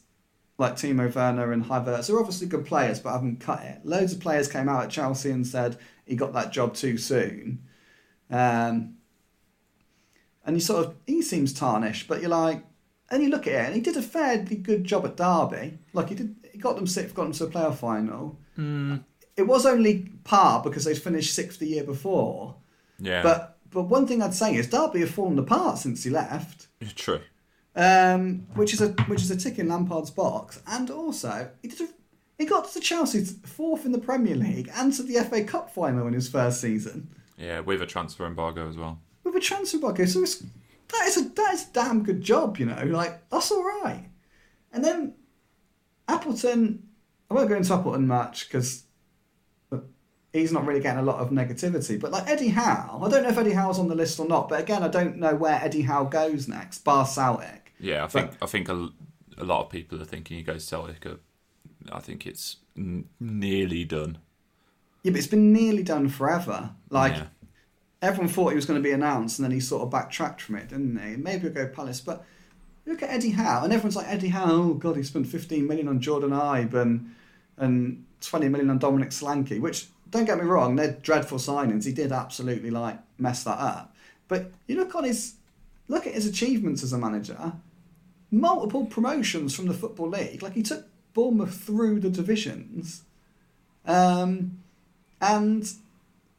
like Timo Werner and Havertz. They're obviously good players, but haven't cut it. Loads of players came out at Chelsea and said he got that job too soon. Um, and you sort of he seems tarnished, but you're like, and you look at it, and he did a fairly good job at Derby. Like he did, he got them sixth, got them to a playoff final. It was only par because they finished sixth the year before.
Yeah.
But but one thing I'd say is Derby have fallen apart since he left,
True.
um, which is a which is a tick in Lampard's box, and also he did a, he got to Chelsea's fourth in the Premier League and to the FA Cup final in his first season
Yeah, with a transfer embargo as well.
with a transfer embargo, So it's, that is a that is a damn good job, you know. Like that's all right. And then Appleton, I won't go into Appleton much because he's not really getting a lot of negativity. But like Eddie Howe, I don't know if Eddie Howe's on the list or not. But again, I don't know where Eddie Howe goes next. Bar Celtic.
Yeah, I think I think a, a lot of people are thinking he goes Celtic. Uh, I think it's n- nearly done.
Yeah, but it's been nearly done forever. Like
Yeah.
everyone thought he was going to be announced, and then he sort of backtracked from it, didn't he? Maybe he'll go Palace, but look at Eddie Howe, and everyone's like Eddie Howe. Oh God, he spent 15 million on Jordan Ibe and and 20 million on Dominic Solanke. Which don't get me wrong, they're dreadful signings. He did absolutely like mess that up. But you look on his look at his achievements as a manager. Multiple promotions from the football league. Like he took Bournemouth through the divisions. Um, and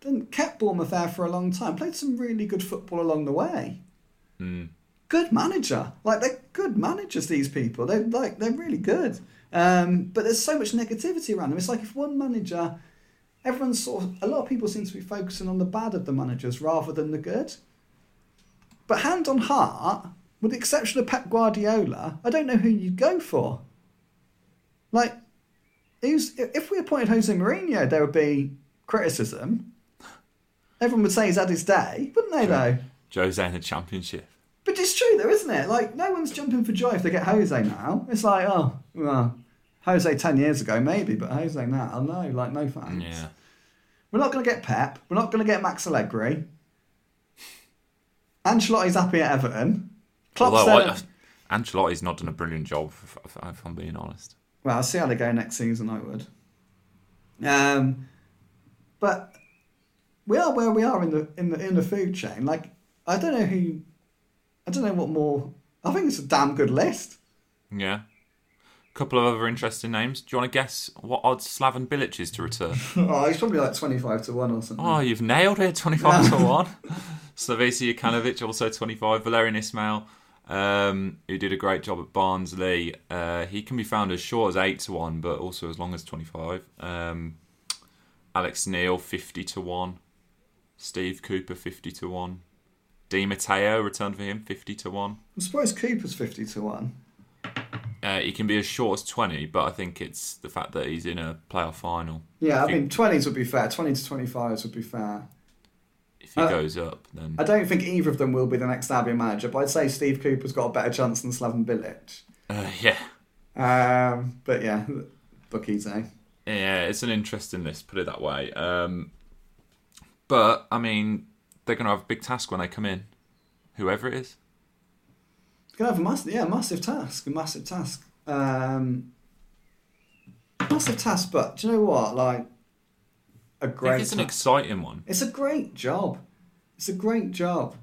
then kept Bournemouth there for a long time. Played some really good football along the way.
Mm.
Good manager, like they're good managers. These people, they're like they're really good. Um, but there's so much negativity around them. It's like if one manager, everyone's sort of a lot of people seem to be focusing on the bad of the managers rather than the good. But hand on heart, with the exception of Pep Guardiola, I don't know who you'd go for. Like, if we appointed Jose Mourinho, there would be criticism. Everyone would say he's had his day, wouldn't they? Though,
Jose in the championship.
But it's true though, isn't it? Like, no one's jumping for joy if they get Jose now. It's like, oh, well, Jose ten years ago maybe, but Jose now, no, like no thanks.
Yeah.
We're not going to get Pep. We're not going to get Max Allegri. Ancelotti's happy at Everton. Klopp's
Although I, Ancelotti's not done a brilliant job, if, if, if I'm being honest.
Well, I'll see how they go next season. I would. Um, but we are where we are in the in the in the food chain. Like I don't know who, I don't know what more. I think it's a damn good list.
Yeah. A couple of other interesting names. Do you want to guess what odds Slaven Bilic is to return? *laughs*
oh, he's probably like twenty five to one or something.
Oh, you've nailed it. 25 to *laughs* 1. Slavisa Jokanovic, also 25. Valérien Ismaël, um, who did a great job at Barnsley. Uh, he can be found as short as 8 to 1, but also as long as 25. Um, Alex Neil, 50 to 1. Steve Cooper, 50 to 1. Di Matteo, returned for him, 50 to 1.
I'm surprised Cooper's fifty to one.
Uh, he can be as short as 20, but I think it's the fact that he's in a playoff final.
Yeah, I
he-
mean twenties would be fair. Twenty to twenty fives would be fair.
If he
Uh,
goes up, then
I don't think either of them will be the next Albion manager, but I'd say Steve Cooper's got a better chance than Slaven Bilic.
uh, yeah.
Um, but yeah, bookies, eh?
Yeah, it's an interesting list, put it that way. Um, but I mean, they're going to have a big task when they come in, whoever it is.
It's gonna have a massive, yeah, massive task, a massive task. Um, massive task, but do you know what? Like a great.
it's an
ta-
exciting one.
it's a great job. It's a great job.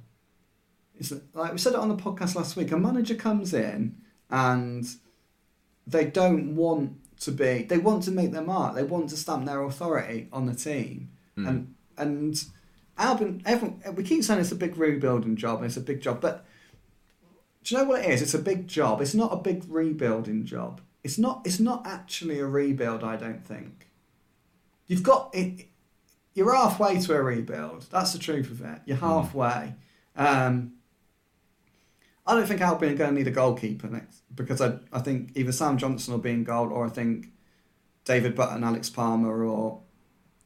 It's a- like we said it on the podcast last week. A manager comes in and they don't want to be. They want to make their mark. They want to stamp their authority on the team.
Mm.
And and Albion, everyone, we keep saying it's a big rebuilding job. and It's a big job, but do you know what it is? It's a big job. It's not a big rebuilding job. It's not. It's not actually a rebuild. I don't think. You've got it. You're halfway to a rebuild. That's the truth of it. You're halfway. Um, I don't think Albion are going to need a goalkeeper next because I, I think either Sam Johnstone will be in goal or I think David Button and Alex Palmer or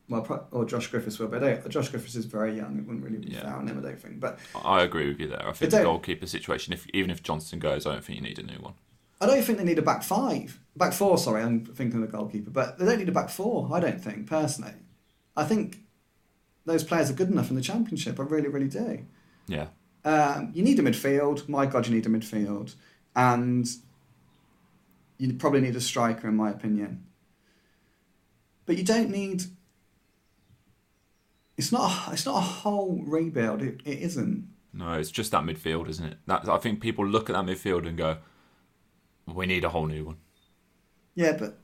well or Josh Griffiths will. But I don't- Josh Griffiths is very young. It wouldn't really be
Yeah.
fair on him. I don't think. But
I agree with you there. I think the goalkeeper situation, if even if Johnstone goes, I don't think you need a new one.
I don't think they need a back five, back four. Sorry, I'm thinking of the goalkeeper, but they don't need a back four. I don't think personally. I think those players are good enough in the championship. I really, really do.
Yeah.
Um, you need a midfield. My God, you need a midfield, and you probably need a striker, in my opinion. But you don't need. It's not. A, it's not a whole rebuild. It, it isn't.
No, it's just that midfield, isn't it? That I think people look at that midfield and go, "We need a whole new one."
Yeah, but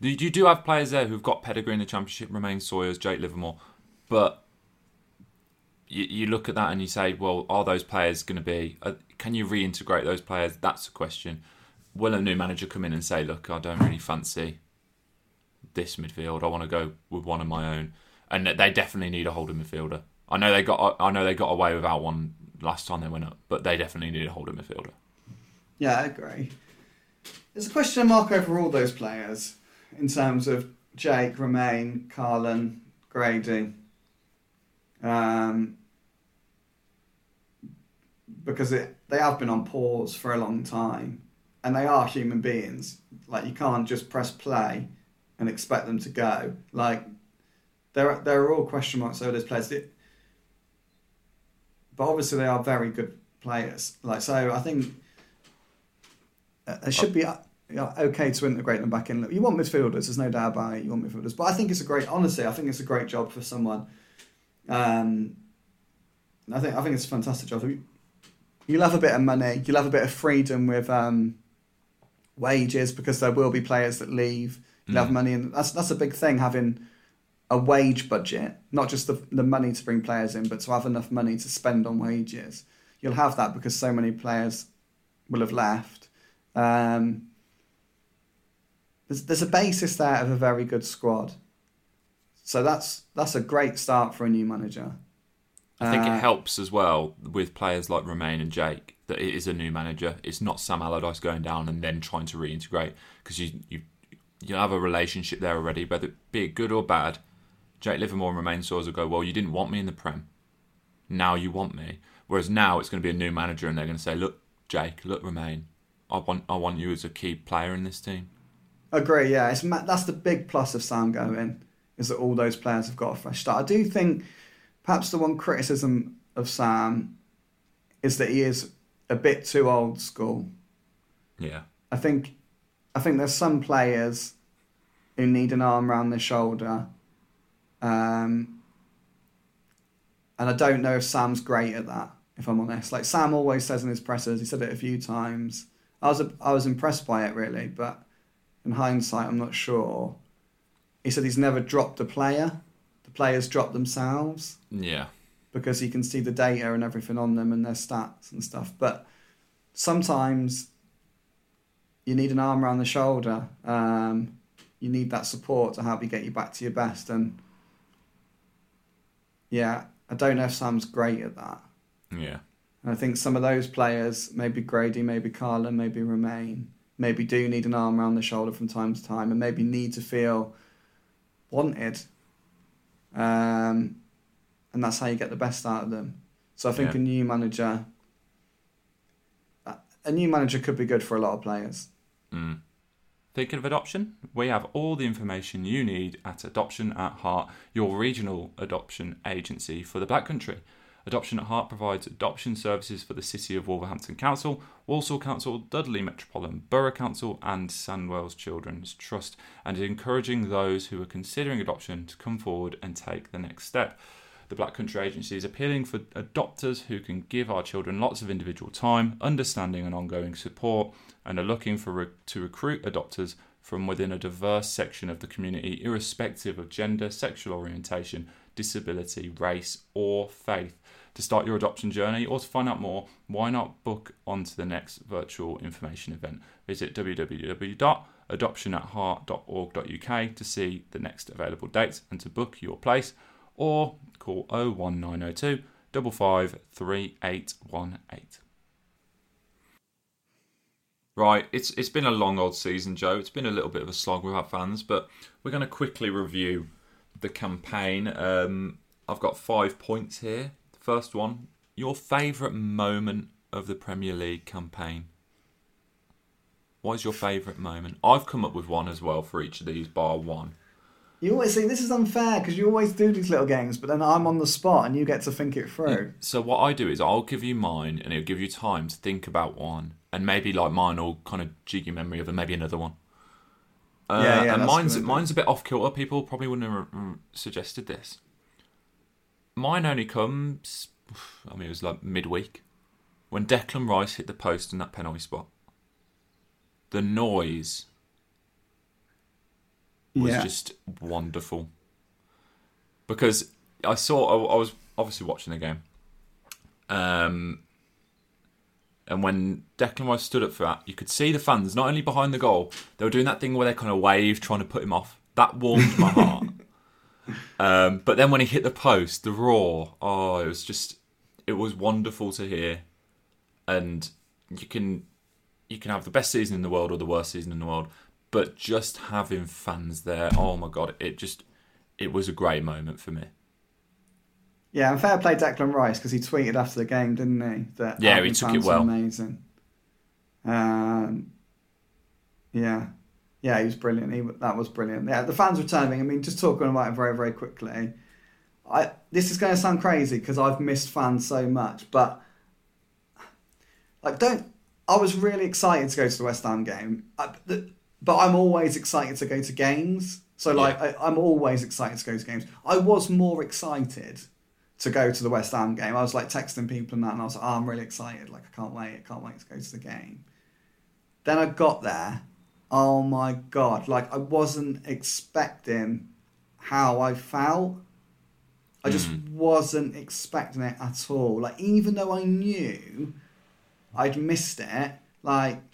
You you do have players there who've got pedigree in the championship, Romain Sawyers, Jake Livermore, but you, you look at that and you say, well, are those players going to be? Uh, can you reintegrate those players? That's the question. Will a new manager come in and say, look, I don't really fancy this midfield. I want to go with one of my own, and they definitely need a holding midfielder. I know they got I know they got away without one last time they went up, but they definitely need a holding midfielder.
Yeah, I agree. There's a question mark over all those players in terms of Jake, Romain, Karlan, Grady. Um, because it, they have been on pause for a long time. and they are human beings. Like you can't just press play and expect them to go. Like there, are, there are all question marks over those players. But obviously, they are very good players. Like so, I think uh, it should be uh, okay to integrate them back in. You want midfielders, there's no doubt about it. You want midfielders, but I think it's a great. Honestly, I think it's a great job for someone. Um, I think I think it's a fantastic job. You'll have a bit of money. You'll have a bit of freedom with um, wages because there will be players that leave. You'll mm. have money, and that's that's a big thing having a wage budget, not just the, the money to bring players in, but to have enough money to spend on wages. You'll have that because so many players will have left. Um, there's, there's a basis there of a very good squad. So that's that's a great start for a new manager.
I think uh, it helps as well with players like Romain and Jake that it is a new manager. It's not Sam Allardyce going down and then trying to reintegrate because you you you have a relationship there already, whether it be good or bad. Jake Livermore and Romain Sawyers will go, well, you didn't want me in the Prem. Now you want me. Whereas now it's going to be a new manager and they're going to say, look, Jake, look, Romain, I want, I want you as a key player in this team.
Agree, yeah. It's, that's the big plus of Sam going, is that all those players have got a fresh start. I do think perhaps the one criticism of Sam is that he is a bit too old school.
Yeah.
I think I think there's some players who need an arm around their shoulder um, and I don't know if Sam's great at that, if I'm honest. Like Sam always says in his pressers, he said it a few times. I was I was impressed by it really, but in hindsight, I'm not sure. He said he's never dropped a player. The players drop themselves.
Yeah.
Because he can see the data and everything on them and their stats and stuff. But sometimes you need an arm around the shoulder. Um, you need that support to help you get you back to your best. And yeah, I don't know if Sam's great at that.
Yeah.
And I think some of those players, maybe Grady, maybe Karlan, maybe Romain, maybe do need an arm around the shoulder from time to time and maybe need to feel wanted. Um, and that's how you get the best out of them. So I think yeah. a new manager, a new manager could be good for a lot of players.
Mm. Thinking of adoption? We have all the information you need at Adoption at Heart, your regional adoption agency for the Black Country. Adoption at Heart provides adoption services for the City of Wolverhampton Council, Walsall Council, Dudley Metropolitan Borough Council, and Sandwells Children's Trust, and is encouraging those who are considering adoption to come forward and take the next step. The Black Country Agency is appealing for uh, adopters who can give our children lots of individual time, understanding, and ongoing support, and are looking for re- to recruit adopters from within a diverse section of the community, irrespective of gender, sexual orientation, disability, race, or faith. To start your adoption journey or to find out more, why not book onto the next virtual information event? Visit www.adoptionatheart.org.uk to see the next available dates and to book your place or call 01902 553818. Right, it's it's been a long old season, Joe. It's been a little bit of a slog with our fans, but we're going to quickly review the campaign. Um, I've got five points here. First one, your favourite moment of the Premier League campaign. What is your favourite moment? I've come up with one as well for each of these, bar one.
You always say this is unfair because you always do these little games, but then I'm on the spot and you get to think it through.
So what I do is I'll give you mine, and it'll give you time to think about one, and maybe like mine will kind of jig your memory of, and maybe another one. Uh, yeah, yeah. And mine's mine's a bit off kilter. People probably wouldn't have suggested this. Mine only comes. I mean, it was like midweek when Declan Rice hit the post in that penalty spot. The noise was yeah. just wonderful. Because I saw, I, I, was obviously watching the game. Um, and when Declan Rice stood up for that, you could see the fans not only behind the goal, they were doing that thing where they kind of wave, trying to put him off. That warmed my heart. *laughs* Um, but then when he hit the post, the roar, oh, it was just, it was wonderful to hear. And you can, you can have the best season in the world or the worst season in the world, but just having fans there, oh my god, it just it was a great moment for me.
Yeah, and fair play Declan Rice because he tweeted after the game, didn't he?
That yeah, he took it well.
Amazing. Um, Yeah, yeah, he was brilliant. He, that was brilliant. Yeah, the fans returning. I mean, just talking about it very, very quickly. I this is going to sound crazy because I've missed fans so much, but like, don't. I was really excited to go to the West Ham game, I, the, but I'm always excited to go to games. So like, I, I'm always excited to go to games. I was more excited to go to the West Ham game. I was like texting people and that, and I was like, oh, I'm really excited. Like, I can't wait. I can't wait to go to the game. Then I got there. Oh my God. Like, I wasn't expecting how I felt. I just hmm. wasn't expecting it at all. Like, even though I knew I'd missed it, like,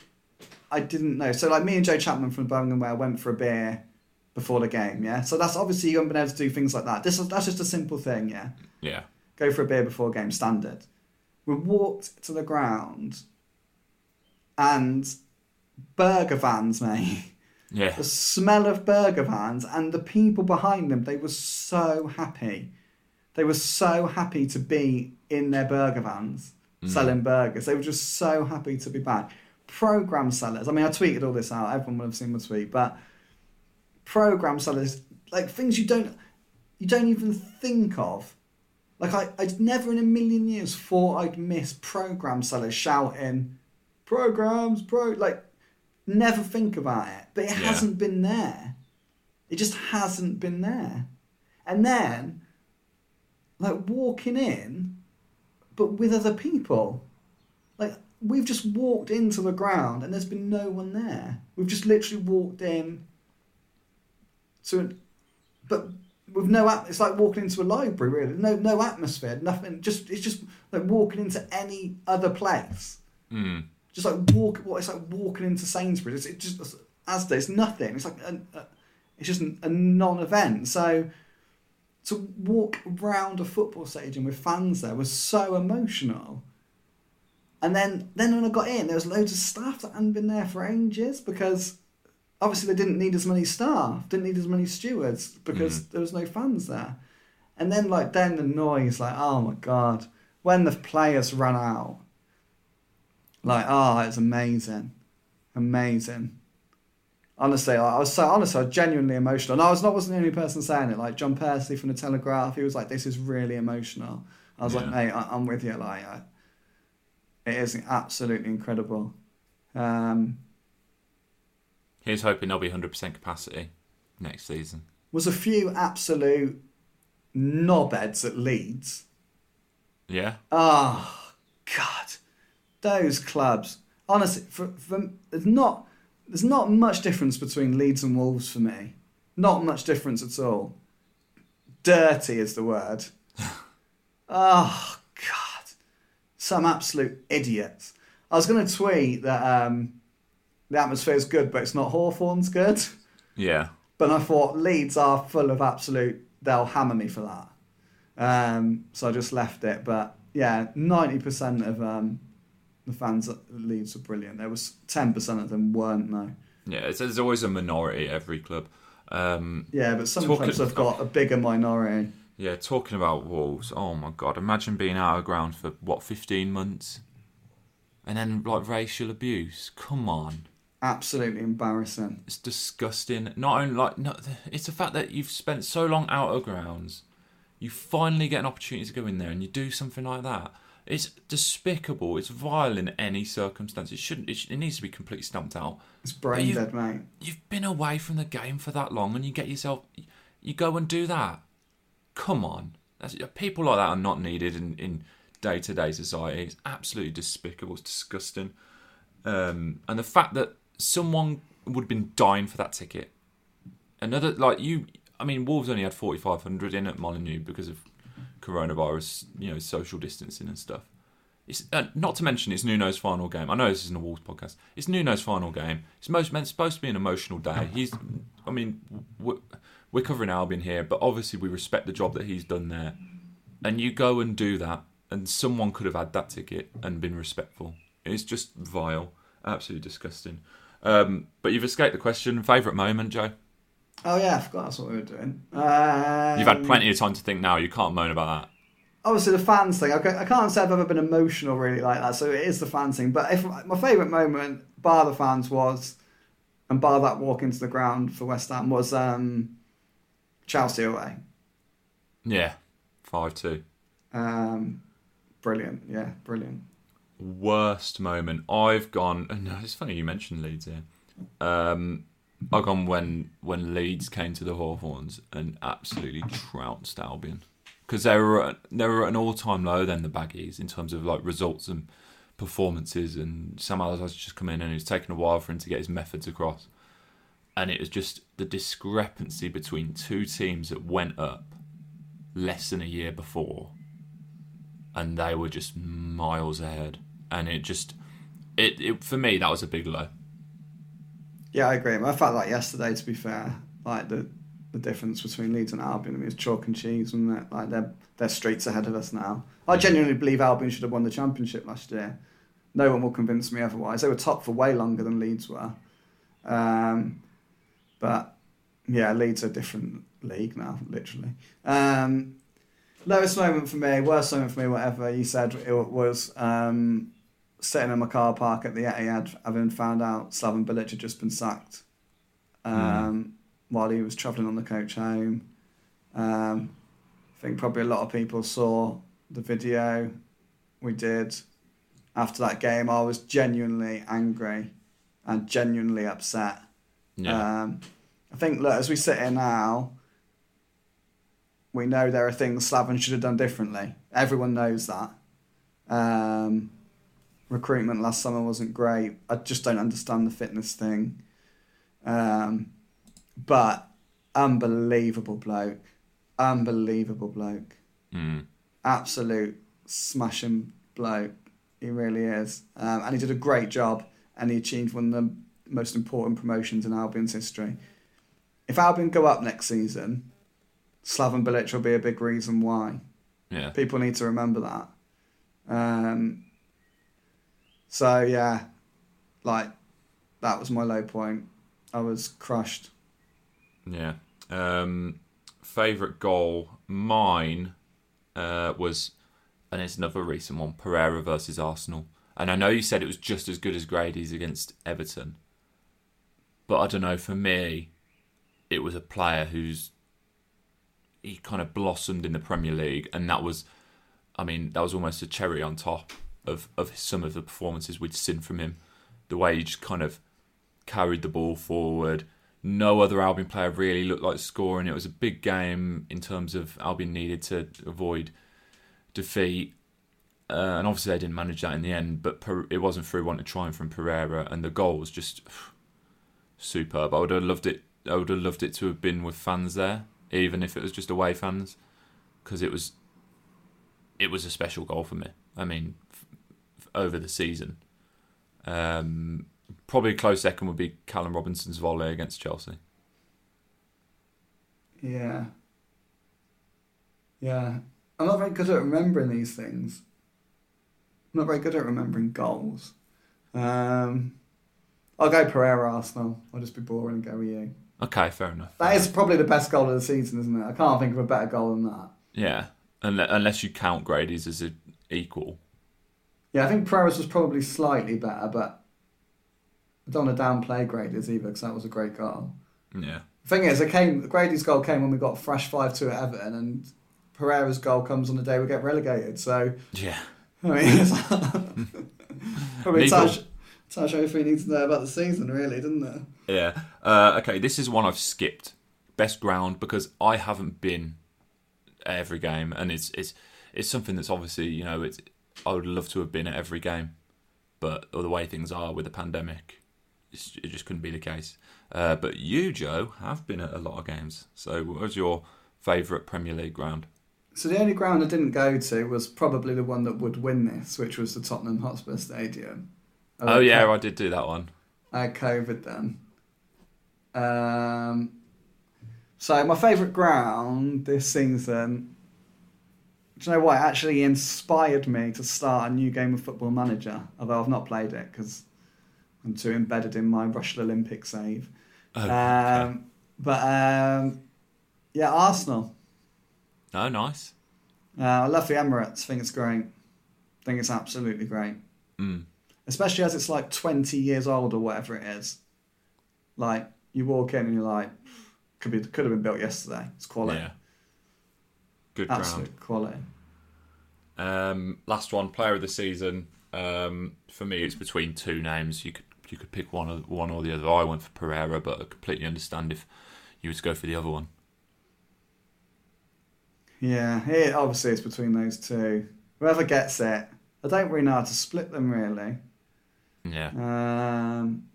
I didn't know. So, like, me and Joe Chapman from Birmingham Way went for a beer before the game, yeah? So that's obviously you haven't been able to do things like that. This is, That's just a simple thing, yeah?
Yeah.
go for a beer before game standard. We walked to the ground and burger vans, mate.
Yeah.
The smell of burger vans and the people behind them, they were so happy. They were so happy to be in their burger vans mm. selling burgers. They were just so happy to be back. Program sellers, I mean, I tweeted all this out, everyone would have seen my tweet, but program sellers, like things you don't you don't even think of. Like I, I'd never in a million years thought I'd miss program sellers shouting, programs, pro like never think about it. But it
Yeah.
hasn't been there. It just hasn't been there. And then like walking in, but with other people. We've just walked into the ground and there's been no one there. We've just literally walked in to but with no at- it's like walking into a library really. No no atmosphere nothing just it's just like walking into any other place.
Mm.
just like walk what it's like walking into Sainsbury's. It's, it's just as there's nothing. It's like a, a, it's just a non-event. So to walk around a football stadium with fans there was so emotional and then then when I got in there was loads of staff that hadn't been there for ages because obviously they didn't need as many staff, didn't need as many stewards because mm-hmm. there was no fans there. And then like then the noise, like oh my god, when the players ran out, like oh it's amazing, amazing. Honestly, I I was so honestly, I was genuinely emotional. And I was not wasn't the only person saying it. Like John Percy from the Telegraph, he was like, "This is really emotional." I was like,
Yeah.
"Mate, I, I'm with you." Like, I, it is absolutely incredible. Um,
Here's hoping there'll be 100% capacity next season.
was a few absolute knobheads at Leeds.
Yeah.
Oh God, those clubs. Honestly, for, for there's not there's not much difference between Leeds and Wolves for me. Not much difference at all. Dirty is the word. oh *laughs* God, some absolute idiots. I was going to tweet that um, the atmosphere is good, but it's not Hawthorn's good.
Yeah.
But I thought Leeds are full of absolute. They'll hammer me for that. Um, so I just left it. But yeah, ninety percent of um, the fans at Leeds were brilliant. There was ten percent of them weren't though.
Yeah. It's, there's always a minority at every club. Um,
Yeah, but some clubs have got a bigger minority.
Yeah, talking about Wolves, oh my God, imagine being out of ground for, what, 15 months? And then, like, racial abuse. Come on.
Absolutely embarrassing.
It's disgusting. Not only, like, no, it's the fact that you've spent so long out of grounds, you finally get an opportunity to go in there and you do something like that. It's despicable. It's vile in any circumstance. It shouldn't. It, it needs to be completely stamped out.
It's brain dead, mate.
You've been away from the game for that long, and you get yourself, you go and do that. Come on, That's, people like that are not needed in in day to day society. It's absolutely despicable. It's disgusting. Um, and the fact that someone would have been dying for that ticket, another like you. I mean, Wolves only had forty five hundred in at Molyneux because of coronavirus, you know, social distancing and stuff. It's uh, not to mention it's Nuno's final game. I know this isn't a Wolves podcast. It's Nuno's final game. It's most meant supposed to be an emotional day. He's, I mean, we're, we're covering Albion here, but obviously we respect the job that he's done there. And you go and do that, and someone could have had that ticket and been respectful. It's just vile, absolutely disgusting. Um, but you've escaped the question. Favorite moment, Joe?
Oh yeah, I forgot that's what we were doing. Um,
You've had plenty of time to think now. You can't moan about that.
obviously the fans thing. I can't say I've ever been emotional really like that. So it is the fans thing. But if my favourite moment, bar the fans, was and bar that walk into the ground for West Ham was um, Chelsea away.
Yeah, five two.
Um, brilliant, yeah, brilliant.
Worst moment. I've gone. *laughs* No, it's funny you mentioned Leeds here. Um, I've gone when when Leeds came to the Hawthorns and absolutely trounced Albion because they were at, they were at an all time low then the Baggies in terms of like results and performances and Sam Allardyce just come in and it's taken a while for him to get his methods across and it was just the discrepancy between two teams that went up less than a year before and they were just miles ahead and it just it, it for me that was a big low
Yeah, I agree. I felt like yesterday, to be fair, like the the difference between Leeds and Albion. I mean, it's chalk and cheese, wasn't it? Like they're they're streets ahead of us now. I genuinely believe Albion should have won the championship last year. No one will convince me otherwise. They were top for way longer than Leeds were. Um, but yeah, Leeds are a different league now, literally. Um, lowest moment for me, worst moment for me, whatever you said, it was um, sitting in my car park at the Etihad, having found out Slaven Bilic had just been sacked um, while he was travelling on the coach home. Um, I think probably a lot of people saw the video we did after that game. I was genuinely angry and genuinely upset.
Yeah
Um, I think, look, as we sit here now, we know there are things Slaven should have done differently. Everyone knows that. Um, recruitment last summer wasn't great. I just don't understand the fitness thing. Um, but unbelievable bloke. Unbelievable bloke.
Mm.
Absolute smashing bloke. He really is. Um, and he did a great job and he achieved one of the most important promotions in Albion's history. If Albion go up next season, Slaven Bilic will be a big reason why.
yeah
People need to remember that. Um, so yeah, like that was my low point. I was crushed.
Yeah. Um, favorite goal, mine uh, was, and it's another recent one, Pereira versus Arsenal. And I know you said it was just as good as Grady's against Everton, but I don't know. For me, it was a player who's he kind of blossomed in the Premier League, and that was, I mean, that was almost a cherry on top of of some of the performances we'd seen from him. The way he just kind of carried the ball forward. No other Albion player really looked like scoring. It was a big game in terms of Albion needed to avoid defeat. Uh, and obviously they didn't manage that in the end, but it wasn't through one to try and from Pereira, and the goal was just superb. I would have loved it. I would have loved it to have been with fans there, even if it was just away fans, because it was. It was a special goal for me. I mean, f- f- over the season, um, probably a close second would be Callum Robinson's volley against Chelsea.
Yeah. Yeah. I'm not very good at remembering these things. I'm not very good at remembering goals. Um, I'll go Pereira Arsenal. I'll just be boring and go with you.
Okay, fair enough.
That is probably the best goal of the season, isn't it? I can't think of a better goal than that.
Yeah, unless, unless you count Grady's as equal.
Yeah, I think Pereira's was probably slightly better, but I don't want to downplay Grady's either because that was a great goal.
Yeah,
The thing is, it came Grady's goal came when we got fresh five two at Everton, and Pereira's goal comes on the day we get relegated. So
yeah, *laughs*
I mean, it's *laughs* probably
Legal.
touch touch everything you need to know about the season, really, didn't it?
yeah. Uh, okay, this is one I've skipped. Best ground because I haven't been at every game, and it's it's it's something that's obviously you know it's I would love to have been at every game, but the way things are with the pandemic, it's, it just couldn't be the case. Uh, but you, Joe, have been at a lot of games. So, what was your favourite Premier League ground?
So the only ground I didn't go to was probably the one that would win this, which was the Tottenham Hotspur Stadium. I
Oh yeah,
co-
I did do that one.
I had COVID then. Um, so my favourite ground this season. Do you know what? It actually inspired me to start a new game of Football Manager, although I've not played it because I'm too embedded in my Russian Olympic save.
Oh, okay.
Um, but um, yeah, Arsenal.
Oh, nice.
Uh, I love the Emirates. I think it's great. I think it's absolutely great.
Mm.
Especially as it's like 20 years old or whatever it is. Like you walk in and you're like, could be could have been built yesterday. It's quality,
Yeah. Good
absolute quality.
ground. Um, last one, player of the season. Um, for me, it's between two names. You could you could pick one or one or the other. I went for Pereira, but I completely understand if you were to go for the other one.
Yeah, it obviously it's between those two. Whoever gets it, I don't really know how to split them really.
Yeah.
Um,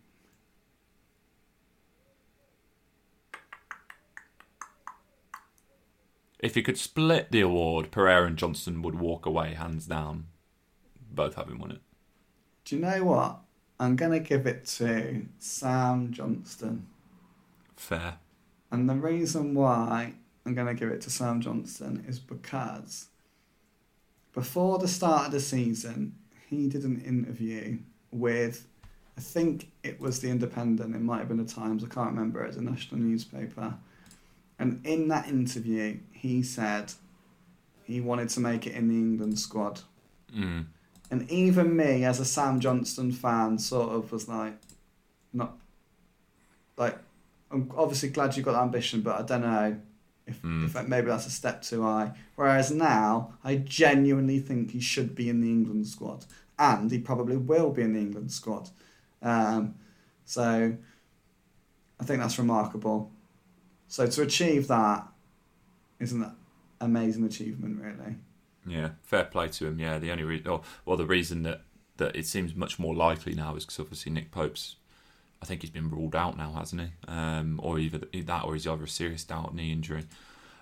If you could split the award, Pereira and Johnstone would walk away hands down, both having won it.
do you know what? I'm gonna give it to Sam Johnstone,
Fair.
and the reason why I'm gonna give it to Sam Johnstone is because before the start of the season, he did an interview with, I think it was the Independent. It might have been the Times. I can't remember. It's a national newspaper. And in that interview, he said he wanted to make it in the England squad.
Mm.
And even me, as a Sam Johnstone fan, sort of was like, not like, I'm obviously glad you got ambition, but I don't know if,
Mm.
if maybe that's a step too high. Whereas now, I genuinely think he should be in the England squad, and he probably will be in the England squad. Um, so I think that's remarkable. So to achieve that isn't that amazing achievement, really.
Yeah, fair play to him. Yeah, the only re- oh, well, the reason that, that it seems much more likely now is because obviously Nick Pope's, I think he's been ruled out now, hasn't he? Um, or either that, or he's either a serious doubt knee injury.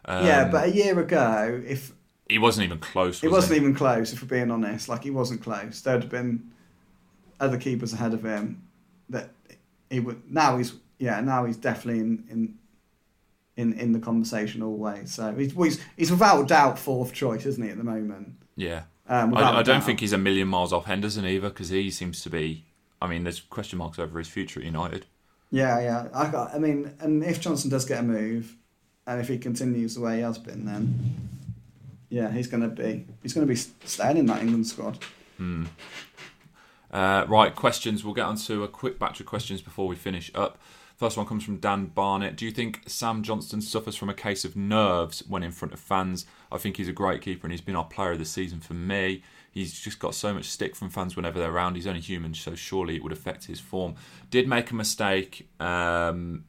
Um,
yeah, but a year ago, if
he wasn't even close.
It
Was
wasn't
he?
even close, if we're being honest. Like he wasn't close. There'd have been other keepers ahead of him. That he would now he's yeah now he's definitely in in in, in the conversation always. So he's, well, he's he's without doubt fourth choice, isn't he at the moment?
Yeah,
Um,
I, I don't think he's a million miles off Henderson either because he seems to be. I mean, there's question marks over his future at United.
Yeah, yeah. I got. I mean, and if Johnstone does get a move, and if he continues the way he has been, then yeah, he's gonna be he's gonna be staying in that England squad.
Hmm. Uh, right, questions. We'll get on to a quick batch of questions before we finish up. First one comes from Dan Barnett. Do you think Sam Johnstone suffers from a case of nerves when in front of fans? I think he's a great keeper and he's been our player of the season for me. He's just got so much stick from fans whenever they're around. He's only human, so surely it would affect his form. Did make a mistake um,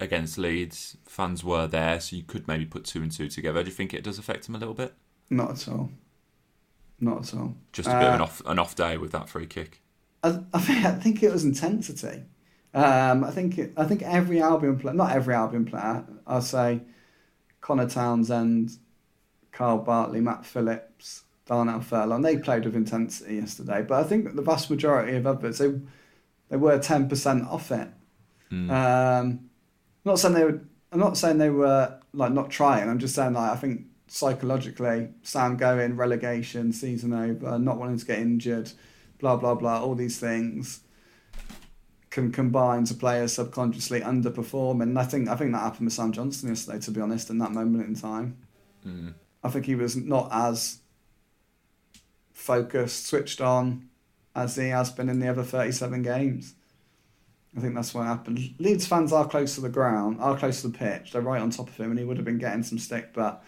against Leeds. Fans were there, so you could maybe put two and two together. Do you think it does affect him a little bit?
Not at all. Not at all.
Just a bit of an
Uh,
off an off day with that free kick.
I, I think I think it was intensity. Um, I think it, I think every Albion player, not every Albion player, I'll say Conor Townsend, Kyle Bartley, Matt Phillips, Darnell Furlong, they played with intensity yesterday. But I think the vast majority of others, they they were ten percent off it.
Mm.
Um, not saying they were. I'm not saying they were like not trying. I'm just saying like I think psychologically, Sam going relegation, season over, not wanting to get injured, blah blah blah, all these things can combine to players subconsciously underperform. And I think I think that happened with Sam Johnstone yesterday. To be honest, in that moment in time,
Mm.
I think he was not as focused, switched on as he has been in the other 37 games. I think that's what happened. Leeds fans are close to the ground, are close to the pitch. They're right on top of him, and he would have been getting some stick. But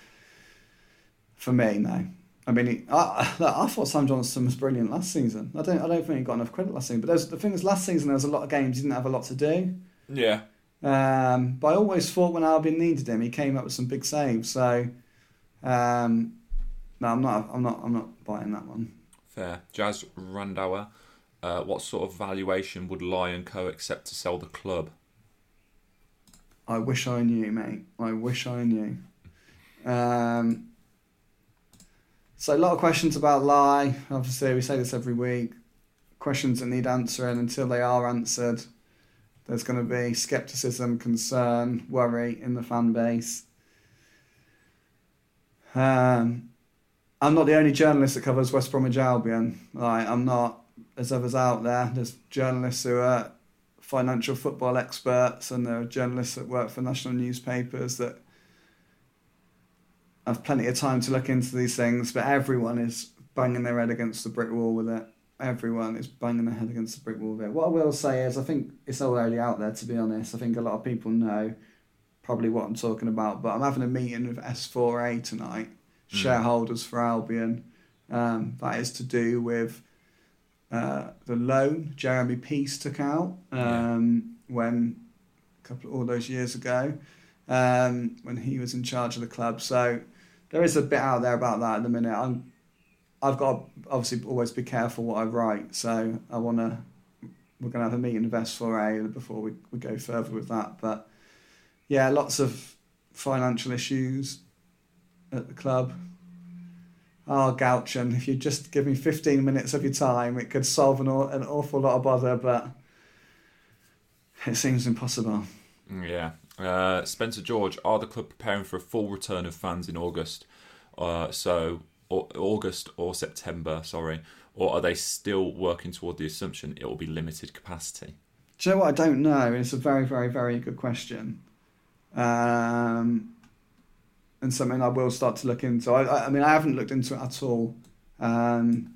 for me, no. I mean, he, I, I thought Sam Johnstone was brilliant last season. I don't, I don't think he got enough credit last season. But there's, the thing is, last season there was a lot of games he didn't have a lot to do.
Yeah.
Um, but I always thought when Albion needed him, he came up with some big saves. So, um, no, I'm not. I'm not. I'm not buying that one.
Fair. Jazz Randauer, uh, what sort of valuation would Lion Co accept to sell the club?
I wish I knew, mate. I wish I knew. Um, so a lot of questions about lie. Obviously, we say this every week. Questions that need answering until they are answered. There's going to be skepticism, concern, worry in the fan base. Um, I'm not the only journalist that covers West Bromwich Albion. Like, I'm not. There's others out there. There's journalists who are financial football experts, and there are journalists that work for national newspapers that have plenty of time to look into these things. But everyone is banging their head against the brick wall with it. everyone is banging their head against the brick wall there. What I will say is, I think it's already out there. To be honest, I think a lot of people know probably what I'm talking about. But I'm having a meeting with S4A tonight, mm. shareholders for Albion. Um, that is to do with uh, the loan Jeremy Peace took out um, yeah. when a couple of, all those years ago um, when he was in charge of the club. So there is a bit out there about that at the minute. I'm I've got to obviously always be careful what I write, so I want to. We're going to have a meeting with S4A before we, we go further with that. But yeah, lots of financial issues at the club. Oh, Guochuan, if you just give me 15 minutes of your time, it could solve an, an awful lot of bother, but it seems impossible.
Yeah. Uh, Spencer George, are the club preparing for a full return of fans in August? Uh, so or August or September, sorry, or are they still working toward the assumption it will be limited capacity?
Do you know what? I don't know. It's a very, very, very good question, um, and something I will start to look into. I, I mean, I haven't looked into it at all um,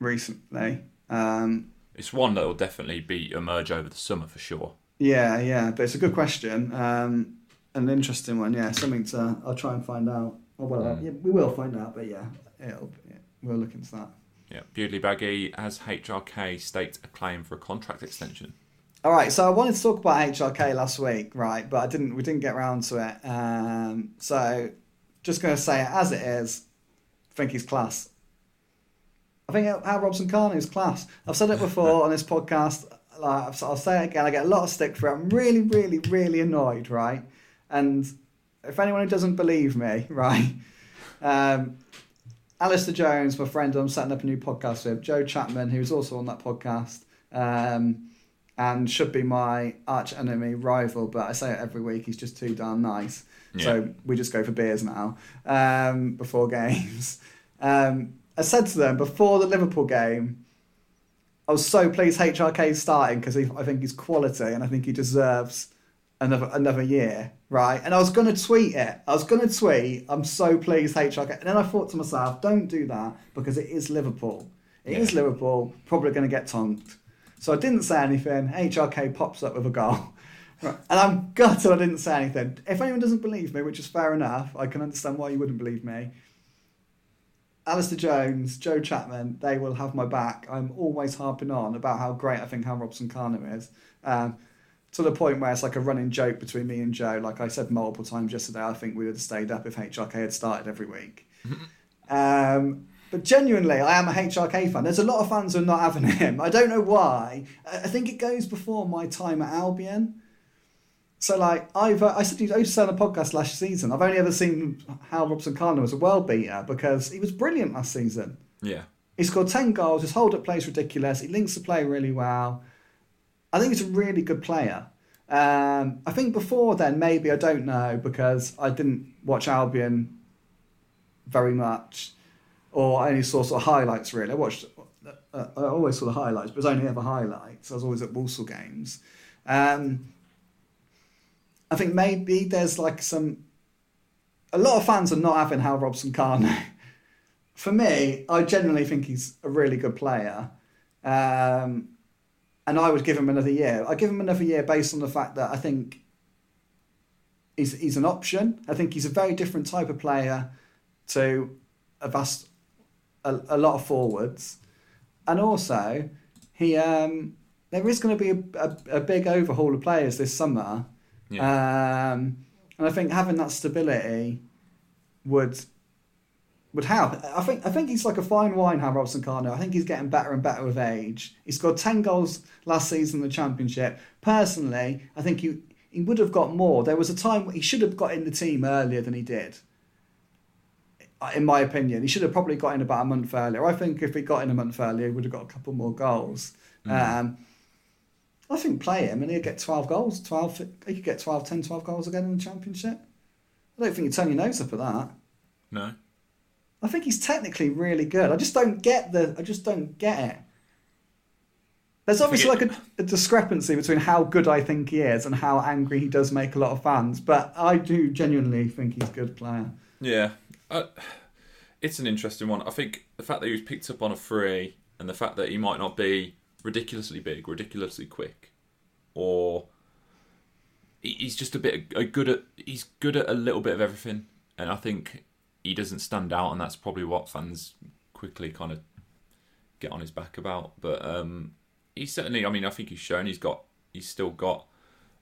recently. Um,
it's one that will definitely be emerge over the summer for sure.
Yeah, yeah, but it's a good question, um, an interesting one. Yeah, something to I'll try and find out. Oh, well, mm. yeah, we will find out, but yeah, it'll, yeah, we'll look into that.
Yeah, Bewdley Baggy has HRK staked a claim for a contract extension.
All right, so I wanted to talk about HRK last week, right? But I didn't. We didn't get around to it. Um, so just going to say it as it is. I think he's class. I think Hal Robson Kanu is class. I've said it before on this *laughs* podcast. Like, I'll say it again. I get a lot of stick for it. I'm really, really, really annoyed, right? And if anyone who doesn't believe me, *laughs* right, um, Alistair Jones, my friend, I'm setting up a new podcast with Joe Chapman, who's also on that podcast, um, and should be my arch enemy rival. But I say it every week. He's just too darn nice. Yeah. So we just go for beers now um, before *laughs* games. Um, I said to them before the Liverpool game, I was so pleased HRK starting because I think he's quality and I think he deserves another another year, right? And I was going to tweet it. I was going to tweet, I'm so pleased HRK. And then I thought to myself, don't do that because it is Liverpool. It yeah. is Liverpool, probably going to get tonked. So I didn't say anything. HRK pops up with a goal. *laughs* And I'm gutted I didn't say anything. If anyone doesn't believe me, which is fair enough, I can understand why you wouldn't believe me. Alistair Jones, Joe Chapman, they will have my back. I'm always harping on about how great I think Hal Robson Kanu is. Um, to the point where it's like a running joke between me and Joe. Like I said multiple times yesterday, I think we would have stayed up if HRK had started every week. um, but genuinely, I am a HRK fan. There's a lot of fans who are not having *laughs* him. I don't know why. I think it goes before my time at Albion. So like I've uh, I said I used to say on a podcast last season. I've only ever seen Hal Robson Kanu as a world beater because he was brilliant last season.
Yeah.
He scored ten goals. His hold up play is ridiculous. He links the play really well. I think he's a really good player. Um, I think before then, maybe I don't know because I didn't watch Albion very much, or I only saw sort of highlights. Really, I watched. Uh, I always saw the highlights, but it was only ever highlights. I was always at Walsall games. Um, I think maybe there's like some. A lot of fans are not having Hal Robson Kanu. *laughs* For me, I genuinely think he's a really good player. Um, and I would give him another year. I give him another year based on the fact that I think he's he's an option. I think he's a very different type of player to a vast a, a lot of forwards, and also he um, there is going to be a, a, a, big overhaul of players this summer, yeah. um, and I think having that stability would would help. I think I think he's like a fine wine, Hal Robson Kanu. I think he's getting better and better with age. He scored ten goals last season in the championship. Personally, I think he he would have got more. There was a time he should have got in the team earlier than he did. In my opinion, he should have probably got in about a month earlier. I think if he got in a month earlier, he would have got a couple more goals. Mm. Um, I think play him and he'll get 12 goals. 12, he could get 12, 10, 12 goals again in the championship. I don't think you turn your nose up at that.
No.
I think he's technically really good. I just don't get the. I just don't get it. There's obviously like a, a, discrepancy between how good I think he is and how angry he does make a lot of fans. But I do genuinely think he's a good player.
Yeah, uh, it's an interesting one. I think the fact that he was picked up on a free and the fact that he might not be ridiculously big, ridiculously quick, or he's just a bit a good at he's good at a little bit of everything, and I think he doesn't stand out, and that's probably what fans quickly kind of get on his back about. But um, he's certainly, I mean, I think he's shown he's got he's still got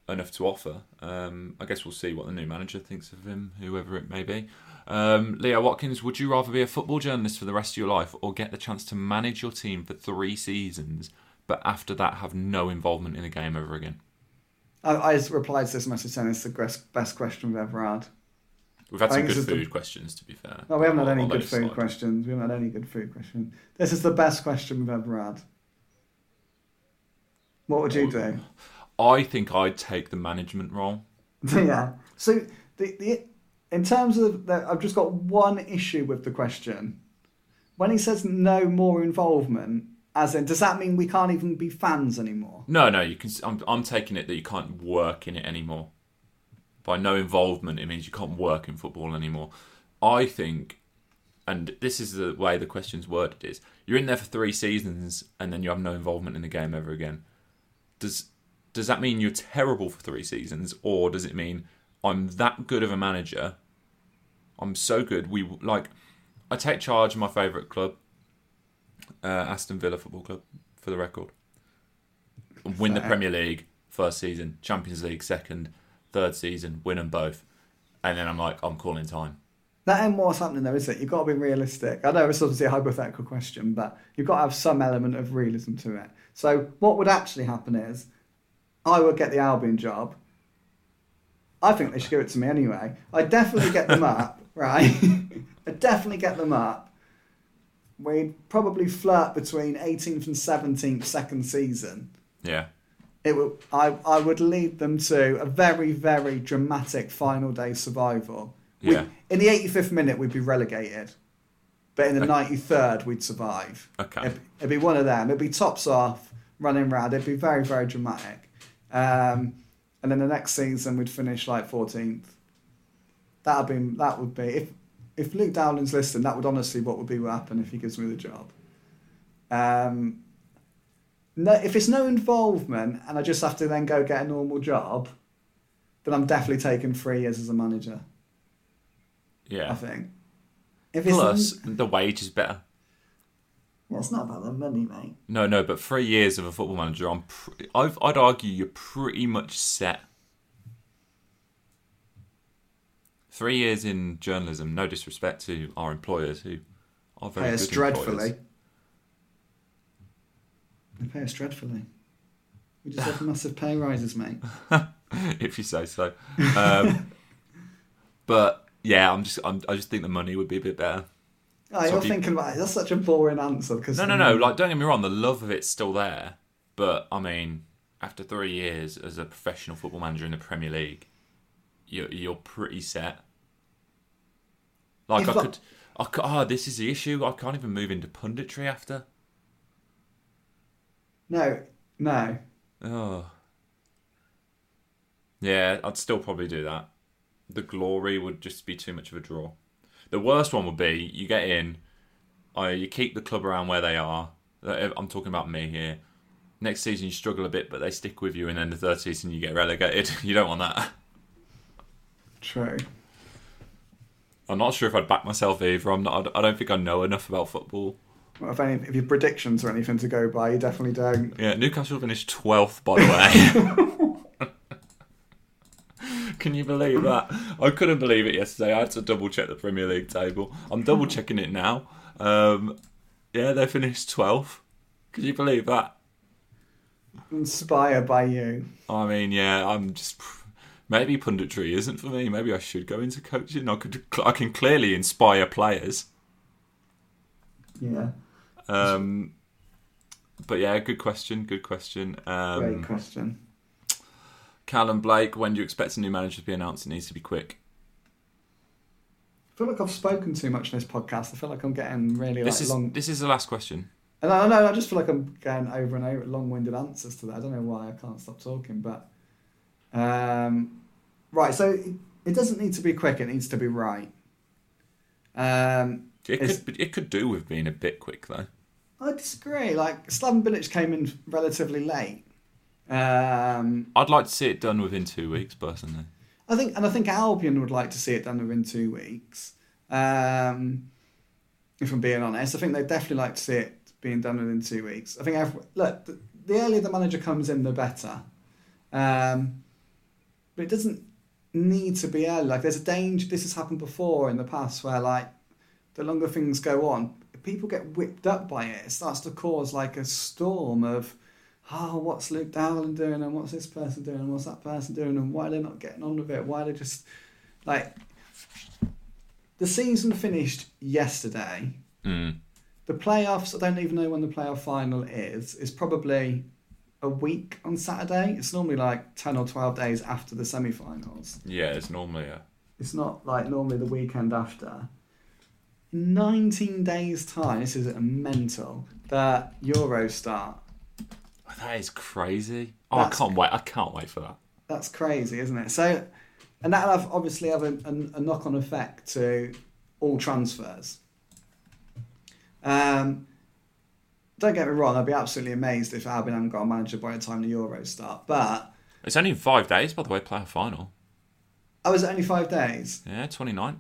enough to offer. Um, I guess we'll see what the new manager thinks of him, whoever it may be. Um, Leo Watkins, would you rather be a football journalist for the rest of your life or get the chance to manage your team for three seasons, but after that have no involvement in the game ever again?
I, I replied to this message saying it's the best, question we've ever had.
We've had some good
is the-
food questions, to be fair.
No, we haven't had any good food
slide.
questions. We haven't had any good food questions. This is the best question we've ever had. What would you do?
I think I'd take the management role. *laughs*
yeah. So the, the in terms of the, I've just got one issue with the question. When he says no more involvement, as in, does that mean we can't even be fans anymore?
No, no, you can. I'm, I'm taking it that you can't work in it anymore. By no involvement, it means you can't work in football anymore. I think, and this is the way the question's worded: is you're in there for three seasons and then you have no involvement in the game ever again. Does does that mean you're terrible for three seasons, or does it mean I'm that good of a manager? I'm so good. We like. I take charge of my favourite club, uh, Aston Villa Football Club, for the record. Win the. Premier League first season, Champions League second, third season, win them both, and then I'm like, I'm calling time.
That ain't more something though, is it? You've got to be realistic. I know it's obviously a hypothetical question, but you've got to have some element of realism to it. So what would actually happen is I would get the Albion job. I think they should give it to me anyway. I'd definitely get them *laughs* up, right? *laughs* I'd definitely get them up. We'd probably flirt between 18th and 17th second season.
Yeah,
It would, I, I would lead them to a very, very dramatic final day survival. We-
Yeah.
in the 85th minute, we'd be relegated. But in the 93rd, we'd survive.
Okay.
It'd, it'd be one of them. It'd be tops off, running round. It'd be very, very dramatic. Um, and then the next season, we'd finish like 14th. That'd be, that would be, if, if Luke Dowling's listening, that would honestly what would be what happen if he gives me the job. Um, no, if it's no involvement and I just have to then go get a normal job, then I'm definitely taking three years as a manager.
Yeah, I
think. If it's
Plus, the wage is better.
well, it's not about the money, mate.
No, no, but three years of a football manager, I'm. Pr- I've, I'd argue you're pretty much set. Three years in journalism. No disrespect to our employers, who are very
Pay us dreadfully.
employers.
They pay us dreadfully. We just have *laughs* massive pay rises, mate. *laughs*
if you say so. Um, *laughs* but yeah, I'm just. I'm, I just think the money would be a bit better.
Oh,
So
you're thinking about it. That's such a boring answer because
No, no, no. Like, don't get me wrong. The love of it's still there, but I mean, after three years as a professional football manager in the Premier League, you're you're pretty set. Like
If
I could, I could. Ah, this is the issue. I can't even move into punditry after.
no, no.
Oh. Yeah, I'd still probably do that. The glory would just be too much of a draw. The worst one would be you get in, uh, you keep the club around where they are. I'm talking about me here. Next season you struggle a bit, but they stick with you, and then the third season you get relegated. *laughs* You don't want that.
True.
I'm not sure if I'd back myself either. I'm not. I don't think I know enough about football.
Well, if any, if your predictions or anything to go by, you definitely don't.
Yeah, Newcastle finished 12th, by the way. *laughs* Can you believe that? I couldn't believe it yesterday. I had to double check the Premier League table. I'm double checking it now. Um, yeah, they finished 12th. Could you believe that?
Inspired by you.
I mean, yeah, I'm just. Maybe punditry isn't for me. Maybe I should go into coaching. I could. I can clearly inspire players.
Yeah.
Um, but yeah, good question. Good question. Um,
Great question.
Callum Blake, when do you expect a new manager to be announced? It needs to be quick.
I feel like I've spoken too much in this podcast. I feel like I'm getting really
This
like
is
long.
this is the last question.
And I know I just feel like I'm getting over and over long-winded answers to that. I don't know why I can't stop talking, but um, right. So it, it doesn't need to be quick. It needs to be right. Um,
It could it could do with being a bit quick though.
I disagree. Like Slaven Bilic came in relatively late. Um,
I'd like to see it done within two weeks, personally.
I think, and I think Albion would like to see it done within two weeks. Um, if I'm being honest, I think they'd definitely like to see it being done within two weeks. I think every, look, the, the earlier the manager comes in, the better. Um, but it doesn't need to be early. Like there's a danger. This has happened before in the past, where like the longer things go on, people get whipped up by it. It starts to cause like a storm of, oh, what's Luke Dowling doing, and what's this person doing, and what's that person doing, and why are they not getting on with it? Why are they just like the season finished yesterday.
Mm.
The playoffs, I don't even know when the playoff final is. Is probably a week on Saturday. It's normally like ten or twelve days after the semi-finals.
Yeah, it's normally a.
It's not like normally the weekend after. 19 days' time, this is a mental. The Euros start.
Oh, that is crazy. Oh, I can't wait. I can't wait for that.
That's crazy, isn't it? So, and that'll have, obviously have a, a, a knock-on effect to all transfers. Um, don't get me wrong, I'd be absolutely amazed if Albion hadn't got a manager by the time the Euros start. But
It's only five days, by the way, playoff final.
Oh, I was only five days.
Yeah, 29th.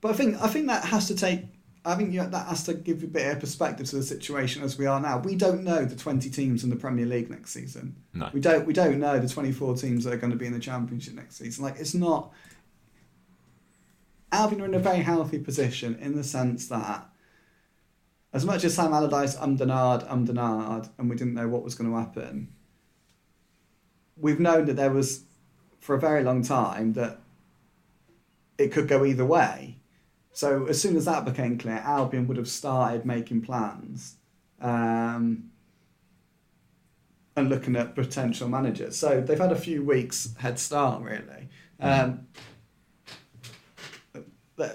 But I think I think that has to take. I think you, that has to give a bit of perspective to the situation as we are now. We don't know the twenty teams in the Premier League next season.
No.
We don't. We don't know the twenty four teams that are going to be in the Championship next season. Like it's not. Albion are in a very healthy position in the sense that, as much as Sam Allardyce umdenard, umdenard, and we didn't know what was going to happen, we've known that there was, for a very long time, that it could go either way. So as soon as that became clear, Albion would have started making plans um, and looking at potential managers. So they've had a few weeks head start, really. Um, but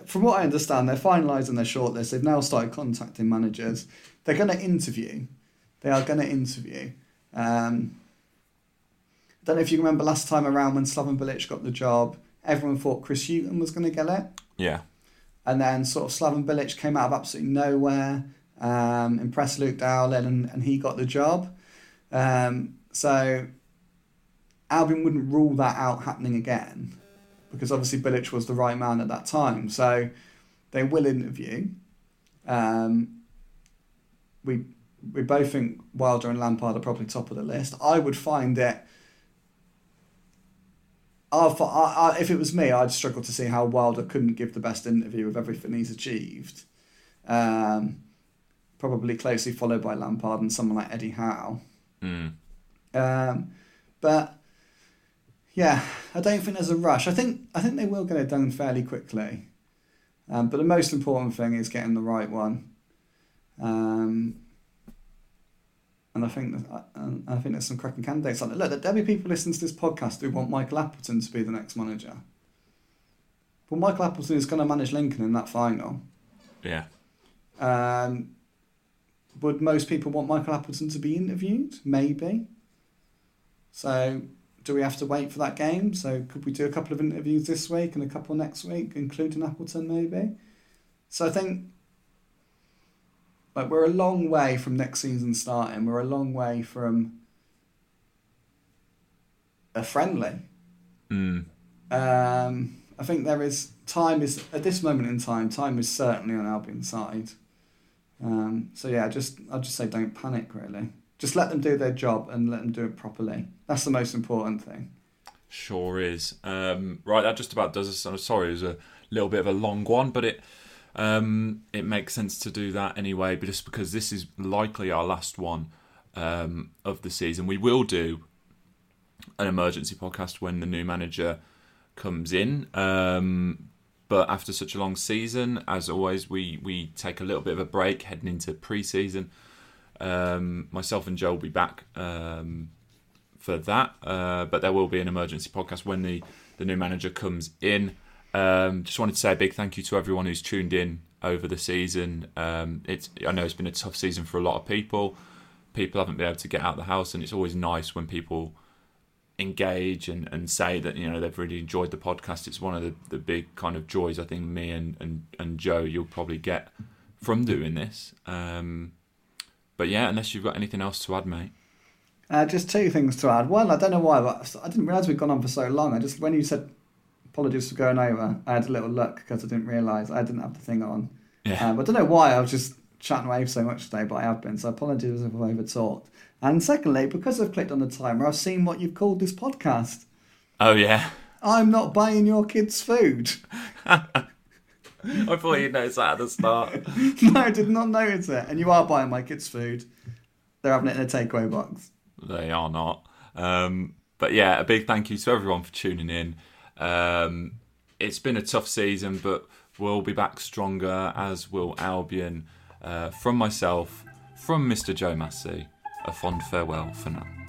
from what I understand, they're finalising their shortlist. They've now started contacting managers. They're going to interview. They are going to interview. Um, I don't know if you remember last time around when Slaven Bilic got the job, everyone thought Chris Hughton was going to get it.
Yeah.
And then sort of Slaven Bilic came out of absolutely nowhere, um, impressed Luke Dowling, and, and he got the job. Um, so Albion wouldn't rule that out happening again because obviously Bilic was the right man at that time. So they will interview. Um, we we both think Wilder and Lampard are probably top of the list. I would find it. I, I, if it was me, I'd struggle to see how Wilder couldn't give the best interview of everything he's achieved. Um, probably closely followed by Lampard and someone like Eddie Howe.
Mm.
Um, but yeah, I don't think there's a rush. I think I think they will get it done fairly quickly. Um, but the most important thing is getting the right one. Um, and I think that, and I think there's some cracking candidates on it. Look, there'll be people listening to this podcast who want Michael Appleton to be the next manager. Well, Michael Appleton is going to manage Lincoln in that final.
Yeah.
Um, would most people want Michael Appleton to be interviewed? Maybe. So, do we have to wait for that game? So, could we do a couple of interviews this week and a couple next week, including Appleton, maybe? So, I think like we're a long way from next season starting. We're a long way from a friendly.
Mm.
Um, I think there is time is at this moment in time. Time is certainly on Albion's side. Um, so yeah, just I'll just say don't panic. Really, just let them do their job and let them do it properly. That's the most important thing.
Sure is. Um, right, that just about does us. I'm sorry, it was a little bit of a long one, but it um, it makes sense to do that anyway. But just because this is likely our last one um, of the season, we will do an emergency podcast when the new manager comes in. Um, but after such a long season, as always, we we take a little bit of a break heading into pre-season. Um, myself and Joe will be back um, for that, uh, but there will be an emergency podcast when the the new manager comes in. Um, just wanted to say a big thank you to everyone who's tuned in over the season. Um, it's I know it's been a tough season for a lot of people. People haven't been able to get out of the house, and it's always nice when people engage and, and say that you know they've really enjoyed the podcast. It's one of the, the big kind of joys I think me and, and, and Joe you'll probably get from doing this. Um, but yeah, unless you've got anything else to add, mate.
Uh, just two things to add. One, I don't know why, but I didn't realise we'd gone on for so long. I just when you said apologies for going over, I had a little look because I didn't realise I didn't have the thing on.
Yeah.
Um, I don't know why I was just chatting away so much today, but I have been. So apologies if I've over talked. And secondly, because I've clicked on the timer, I've seen what you've called this podcast.
Oh yeah.
I'm not buying your kids' food. *laughs* *laughs*
I thought you'd notice that at the start. *laughs*
no, I did not notice it. And you are buying my kids' food. They're having it in a takeaway box.
They are not. Um, but yeah, a big thank you to everyone for tuning in. Um, it's been a tough season, but we'll be back stronger, as will Albion. Uh, from myself, from Mr. Joe Massey, a fond farewell for now.